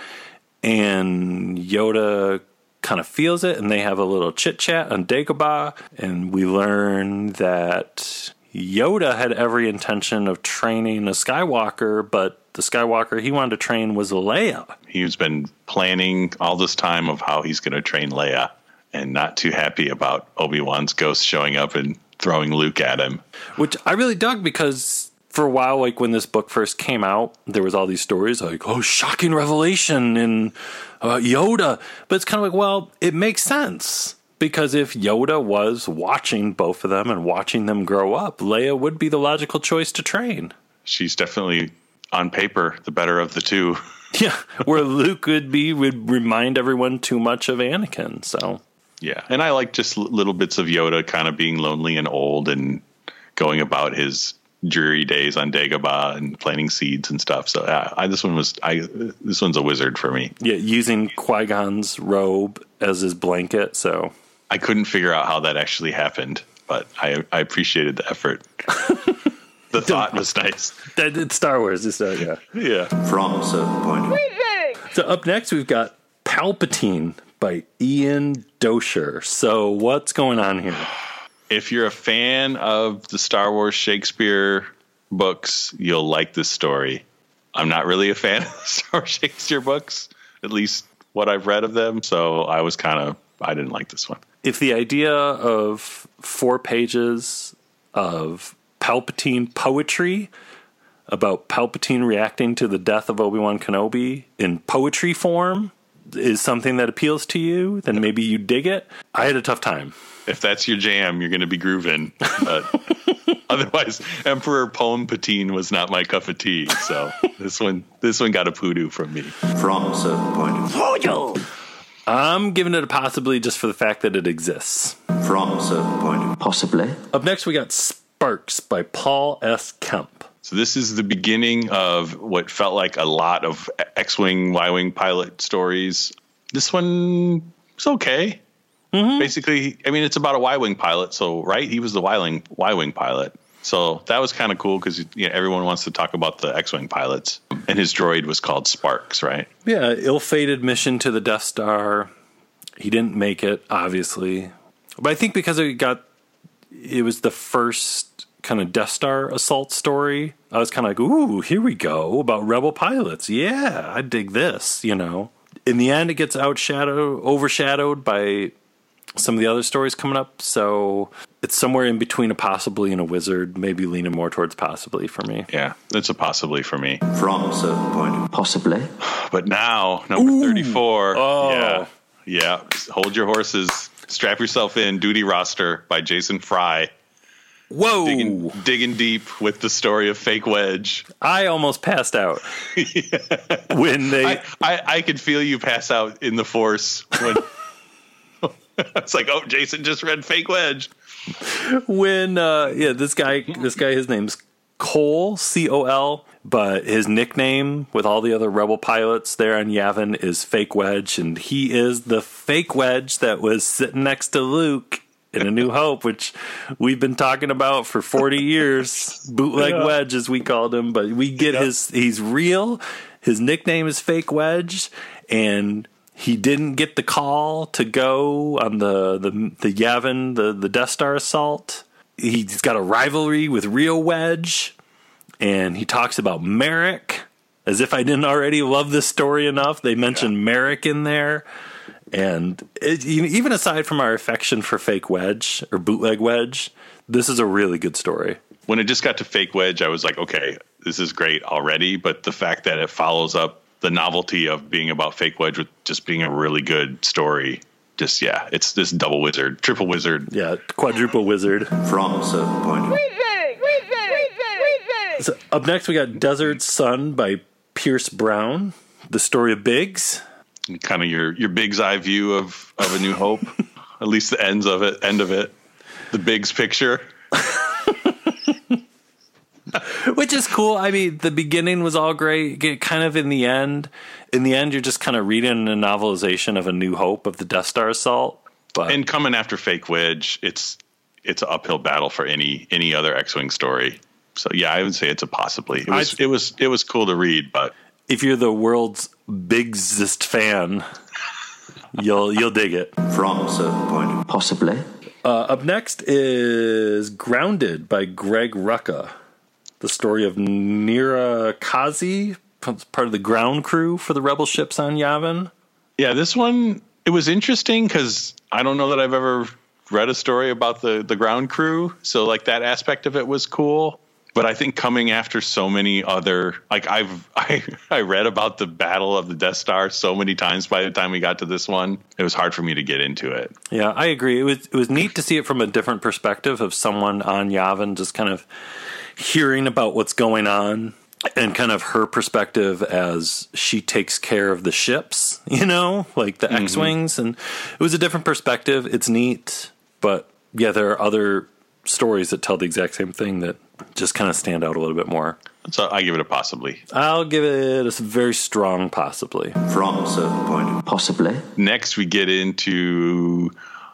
and Yoda kind of feels it, and they have a little chit chat on Dagobah, and we learn that Yoda had every intention of training a Skywalker, but the Skywalker he wanted to train was Leia. He's been planning all this time of how he's going to train Leia, and not too happy about Obi Wan's ghost showing up and throwing Luke at him. Which I really dug because for a while, like when this book first came out, there was all these stories like, "Oh, shocking revelation in uh, Yoda," but it's kind of like, well, it makes sense because if Yoda was watching both of them and watching them grow up, Leia would be the logical choice to train. She's definitely on paper the better of the two. *laughs* Yeah, where Luke would be would remind everyone too much of Anakin. So yeah, and I like just little bits of Yoda kind of being lonely and old and going about his dreary days on Dagobah and planting seeds and stuff. So yeah, I, this one was I this one's a wizard for me. Yeah, using Qui Gon's robe as his blanket. So I couldn't figure out how that actually happened, but I I appreciated the effort. *laughs* the thought was nice. That it's Star Wars. It's uh, yeah, yeah. From a certain point. So up next we've got Palpatine by Ian Doescher. So what's going on here? If you're a fan of the Star Wars Shakespeare books, you'll like this story. I'm not really a fan *laughs* of Star Wars Shakespeare books, at least what I've read of them. So I was kind of I didn't like this one. If the idea of four pages of Palpatine poetry about Palpatine reacting to the death of Obi Wan Kenobi in poetry form is something that appeals to you, then maybe you dig it. I had a tough time. If that's your jam, you're going to be grooving. But *laughs* otherwise, Emperor Poem Patine was not my cup of tea. So this one, this one got a poodoo from me. From a certain point of view. I'm giving it a possibly just for the fact that it exists. From a certain point of view. Possibly. Up next, we got Sparks by Paul S. Kemp. So this is the beginning of what felt like a lot of X-wing, Y-wing pilot stories. This one was okay. Mm-hmm. Basically, I mean, it's about a Y-wing pilot. So right, he was the Y-wing Y-wing pilot. So that was kind of cool because you know, everyone wants to talk about the X-wing pilots, and his droid was called Sparks, right? Yeah, ill-fated mission to the Death Star. He didn't make it, obviously, but I think because it got, it was the first kind of Death Star assault story, I was kind of like, ooh, here we go about rebel pilots. Yeah, I dig this, you know. In the end, it gets outshadowed, overshadowed by some of the other stories coming up. So it's somewhere in between a possibly and a wizard, maybe leaning more towards possibly for me. Yeah, it's a possibly for me. From a certain point. Possibly. But now, number Ooh. 34. Oh. Yeah. Yeah. Hold your horses. Strap yourself in. Duty roster by Jason Fry. Whoa! Digging, digging, deep with the story of Fake Wedge. I almost passed out *laughs* yeah. when they. I, I, I, could feel you pass out in the force when. *laughs* it's like, oh, Jason just read Fake Wedge. When uh, yeah, this guy, this guy, his name's Cole, C O L, but his nickname with all the other rebel pilots there on Yavin is Fake Wedge, and he is the fake Wedge that was sitting next to Luke in A New *laughs* Hope, which we've been talking about for 40 *laughs* years. Bootleg yeah. Wedge, as we called him, but we get yep. his, he's real. His nickname is Fake Wedge, and he didn't get the call to go on the, the, the Yavin, the, the Death Star assault. He's got a rivalry with Real Wedge, and he talks about Merrick. As if I didn't already love this story enough, they mention yeah. Merrick in there. And it, even aside from our affection for fake wedge or bootleg wedge, this is a really good story. When it just got to fake wedge, I was like, okay, this is great already, but the fact that it follows up the novelty of being about Fake Wedge with just being a really good story. Just yeah, it's this double wizard, triple wizard. Yeah, quadruple wizard. From a certain point of So up next, we got Desert Sun by Pierce Brown, the story of Biggs. Kind of your your Big's eye view of of A New Hope, *laughs* at least the ends of it, end of it, the Big's picture. *laughs* *laughs* which is cool. I mean, the beginning was all great. Get kind of in the end, in the end, you're just kind of reading a novelization of A New Hope of the Death Star assault. But And coming after Fake Wedge, it's it's an uphill battle for any any other X-wing story. So yeah, I would say it's a possibly. It was I- it was it was cool to read, but if you're the world's biggest fan, you'll you'll dig it. From a certain point Possibly. Uh, up next is Grounded by Greg Rucka, the story of Nira Kazi, part of the ground crew for the rebel ships on Yavin. yeah, this one it was interesting because I don't know that I've ever read a story about the the ground crew, so like that aspect of it was cool. But I think coming after so many other like I've *laughs* I I read about the battle of the Death Star so many times by the time we got to this one, it was hard for me to get into it. Yeah, I agree. It was it was neat to see it from a different perspective of someone on Yavin, just kind of hearing about what's going on and kind of her perspective as she takes care of the ships, *laughs* you know, like the mm-hmm. X wings, and it was a different perspective. It's neat, but yeah, there are other stories that tell the exact same thing that just kind of stand out a little bit more. So I give it a possibly. I'll give it a very strong possibly. from a certain point of Possibly. Next, we get into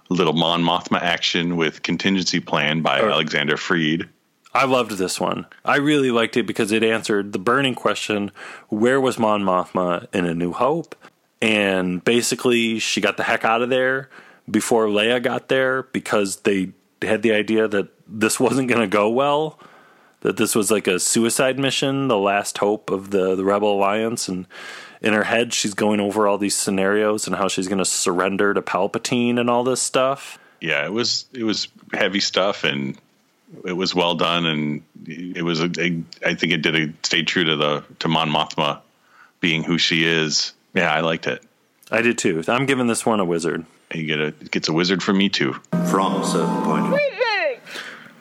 a little Mon Mothma action with Contingency Plan by Alexander Freed. I loved this one. I really liked it because it answered the burning question where was Mon Mothma in A New Hope? And basically, she got the heck out of there before Leia got there because they had the idea that this *laughs* wasn't going to go well, that this was like a suicide mission, the last hope of the, the Rebel Alliance. And in her head, she's going over all these scenarios and how she's going to surrender to Palpatine and all this stuff. Yeah, it was it was heavy stuff and it was well done and it was a, a I think it did a stayed true to the to Mon Mothma being who she is. Yeah, I liked it. I did too. I'm giving this one a wizard. You get a it gets a wizard from me too. from a certain point of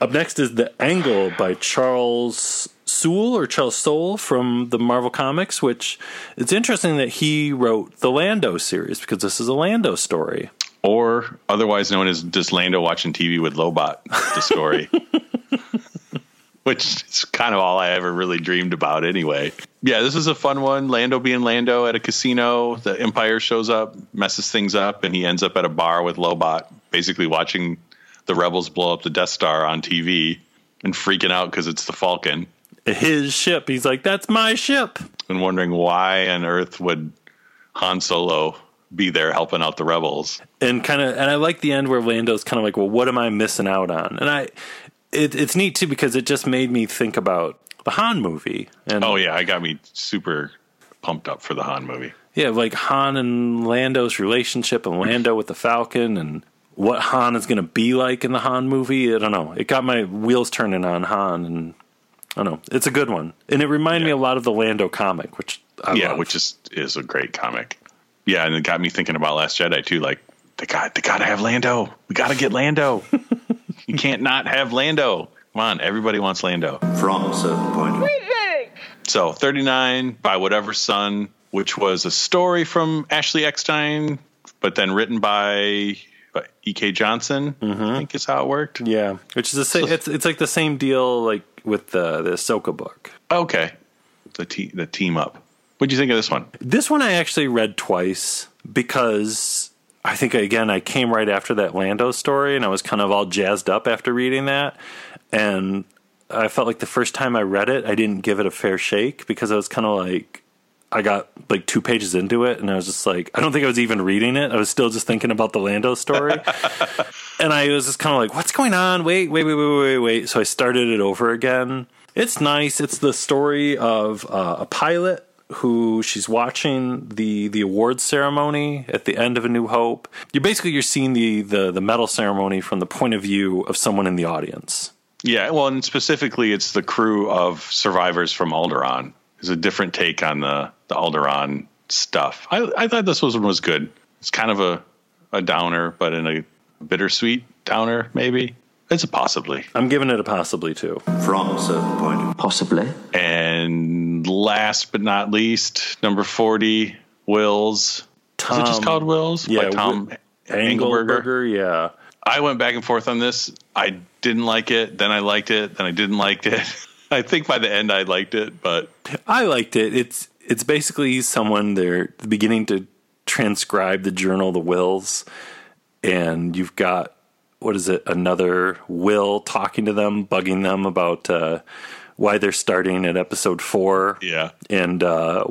Up next is The Angle by Charles Soule or Charles Soule from the Marvel Comics, which it's interesting that he wrote the Lando series because this is a Lando story. Or otherwise known as just Lando watching TV with Lobot, the story. *laughs* Which is kind of all I ever really dreamed about anyway. Yeah, this is a fun one. Lando being Lando at a casino. The Empire shows up, messes things up, and he ends up at a bar with Lobot, basically watching the rebels blow up the Death Star on TV and freaking out because it's the Falcon His ship. He's like, that's my ship. and wondering why on earth would Han Solo be there helping out the rebels. And kind of, and I like the end where Lando's kind of like, well, what am I missing out on? And I, it, it's neat too because it just made me think about the Han movie. And Oh yeah, I got me super pumped up for the Han movie. Yeah, like Han and Lando's relationship and Lando with the Falcon and what Han is going to be like in the Han movie. I don't know. It got my wheels turning on Han and I don't know. It's a good one. And it reminded me a lot of the Lando comic, which I yeah, love. which is is a great comic. Yeah, and it got me thinking about Last Jedi too. Like they got they got to have Lando. We got to get Lando. *laughs* you can't not have Lando. Come on, everybody wants Lando. from a certain point of view. So 39 by Whatever Sun, which was a story from Ashley Eckstein, but then written by, by E.K. Johnston. I mm-hmm. think is how it worked. yeah, which is the same. It's it's like the same deal like with the the Ahsoka book. Okay, the te- the team up. What do you think of this one? This one I actually read twice because I think again I came right after that Lando story and I was kind of all jazzed up after reading that. And I felt like the first time I read it I didn't give it a fair shake because I was kind of like I got like two pages into it and I was just like I don't think I was even reading it. I was still just thinking about the Lando story. *laughs* And I was just kind of like what's going on? Wait wait wait wait wait wait. So I started it over again. It's nice. It's the story of uh, a pilot who she's watching the the awards ceremony at the end of A New Hope. You're basically you're seeing the the the medal ceremony from the point of view of someone in the audience. Yeah, well, and specifically, it's the crew of survivors from Alderaan. It's a different take on the the Alderaan stuff. I, I thought this was one was good. It's kind of a a downer, but in a bittersweet downer, maybe. It's a possibly. I'm giving it a possibly too. From a certain point of Possibly. And last but not least, number forty, Whills. Is it just called Whills? Yeah, By Tom Wi- Angleberger. Angleberger, yeah. I went back and forth on this. I didn't like it, then I liked it, then I didn't like it. *laughs* I think by the end I liked it, but I liked it. It's it's basically someone they're beginning to transcribe the journal, the Whills, and you've got what is it? Another will talking to them, bugging them about uh, why they're starting at episode four. Yeah. and uh,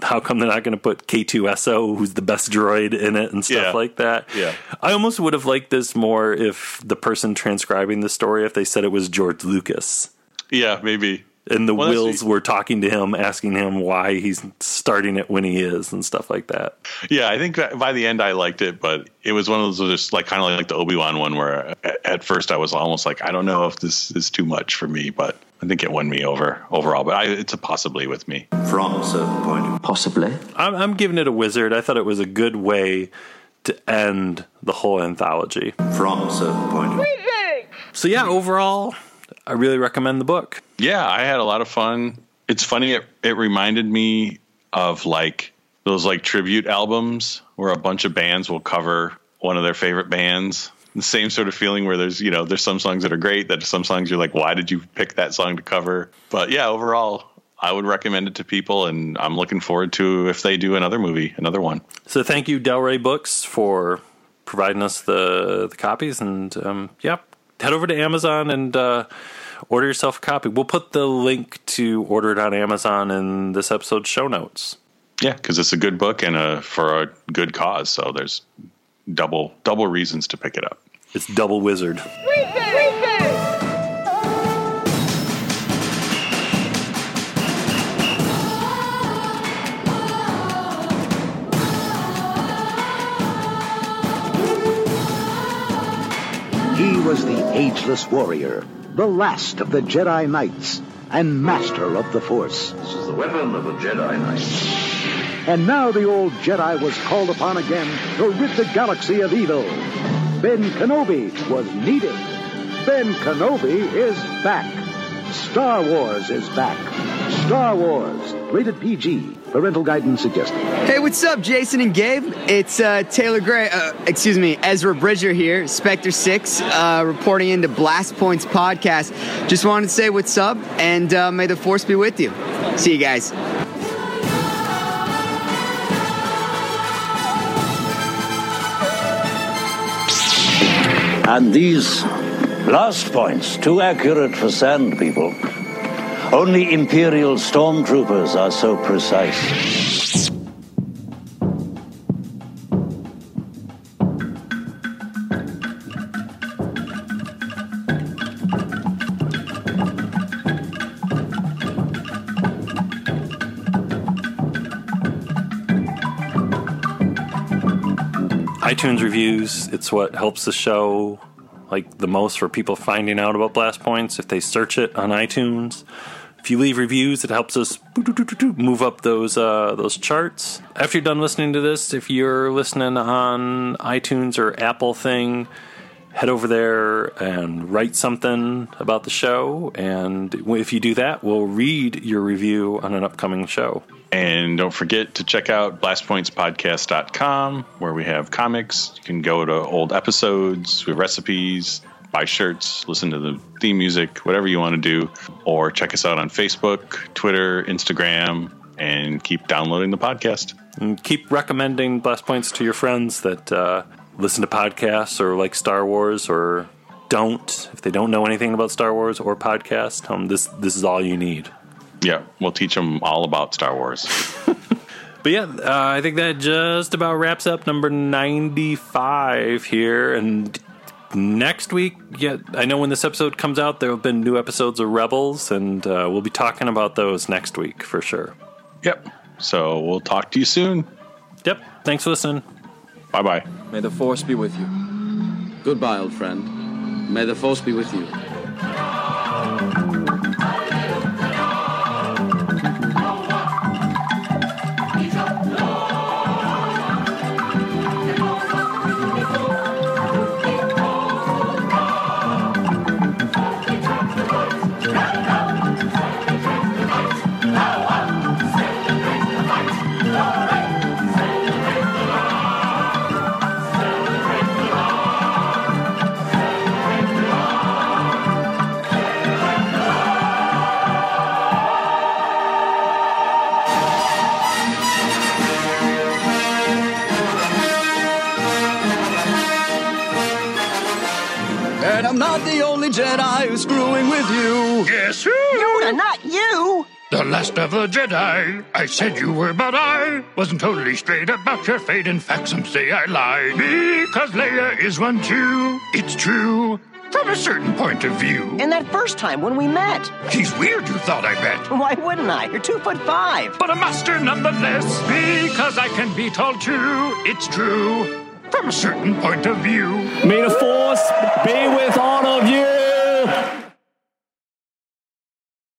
how come they're not going to put K2SO, who's the best droid, in it and stuff Yeah. like that. Yeah. I almost would have liked this more if the person transcribing the story, if they said it was George Lucas yeah, maybe. And the Well, Whills were talking to him, asking him why he's starting it when he is and stuff like that. Yeah, I think that by the end I liked it, but it was one of those just like kind of like the Obi Wan one where at, at first I was almost like I don't know if this is too much for me, but I think it won me over overall. But I, it's a possibly with me. from a certain point of Possibly. I'm, I'm giving it a wizard. I thought it was a good way to end the whole anthology. from a certain point of So yeah, overall, I really recommend the book. Yeah, I had a lot of fun. It's funny. It, it reminded me of like those like tribute albums where a bunch of bands will cover one of their favorite bands. The same sort of feeling where there's you know there's some songs that are great that some songs you're like why did you pick that song to cover? But yeah, overall I would recommend it to people, and I'm looking forward to if they do another movie, another one. So thank you, Del Rey Books, for providing us the the copies. And um, yep, head over to Amazon and uh, order yourself a copy. We'll put the link to order it on Amazon in this episode's show notes. Yeah, because it's a good book and a for a good cause. So there's double double reasons to pick it up. It's Double Wizard. He was the ageless warrior, the last of the Jedi Knights, and master of the Force. This is the weapon of a Jedi Knight. And now the old Jedi was called upon again to rid the galaxy of evil. Ben Kenobi was needed. Ben Kenobi is back. Star Wars is back. Star Wars, rated PG. Parental guidance suggested. Hey, what's up, Jason and Gabe? It's uh, Taylor Gray, uh, excuse me, Ezra Bridger here, Spectre 6, uh, reporting into Blast Points podcast. Just wanted to say what's up, and uh, may the force be with you. See you guys. And these last points, too accurate for sand people. Only Imperial stormtroopers are so precise. iTunes reviews. It's what helps the show like the most for people finding out about Blast Points if they search it on iTunes. If you leave reviews, it helps us move up those uh, those charts. After you're done listening to this, if you're listening on iTunes or Apple thing, head over there and write something about the show. And if you do that, we'll read your review on an upcoming show. And don't forget to check out blastpointspodcast.com where we have comics. You can go to old episodes, we have recipes, buy shirts, listen to the theme music, whatever you want to do. Or check us out on Facebook, Twitter, Instagram, and keep downloading the podcast. And keep recommending Blast Points to your friends that uh, listen to podcasts or like Star Wars or don't. If they don't know anything about Star Wars or podcast, um, this this is all you need. Yeah, we'll teach them all about Star Wars. *laughs* But yeah, uh, I think that just about wraps up number 95 here. And next week, yeah, I know when this episode comes out, there have been new episodes of Rebels, and uh, we'll be talking about those next week for sure. Yep. So we'll talk to you soon. Yep. Thanks for listening. Bye bye. May the force be with you. Goodbye, old friend. May the force be with you. Only Jedi who's screwing with you. Yes, who? Yoda, not you! The last of the Jedi. I said you were, but I wasn't totally straight about your fate. In fact, some say I lied. Because Leia is one too. It's true. From a certain point of view. And that first time when we met. He's weird, you thought, I bet. Why wouldn't I? You're two foot five. But a master nonetheless. Because I can be tall too. It's true. From a certain point of view. May the force be with all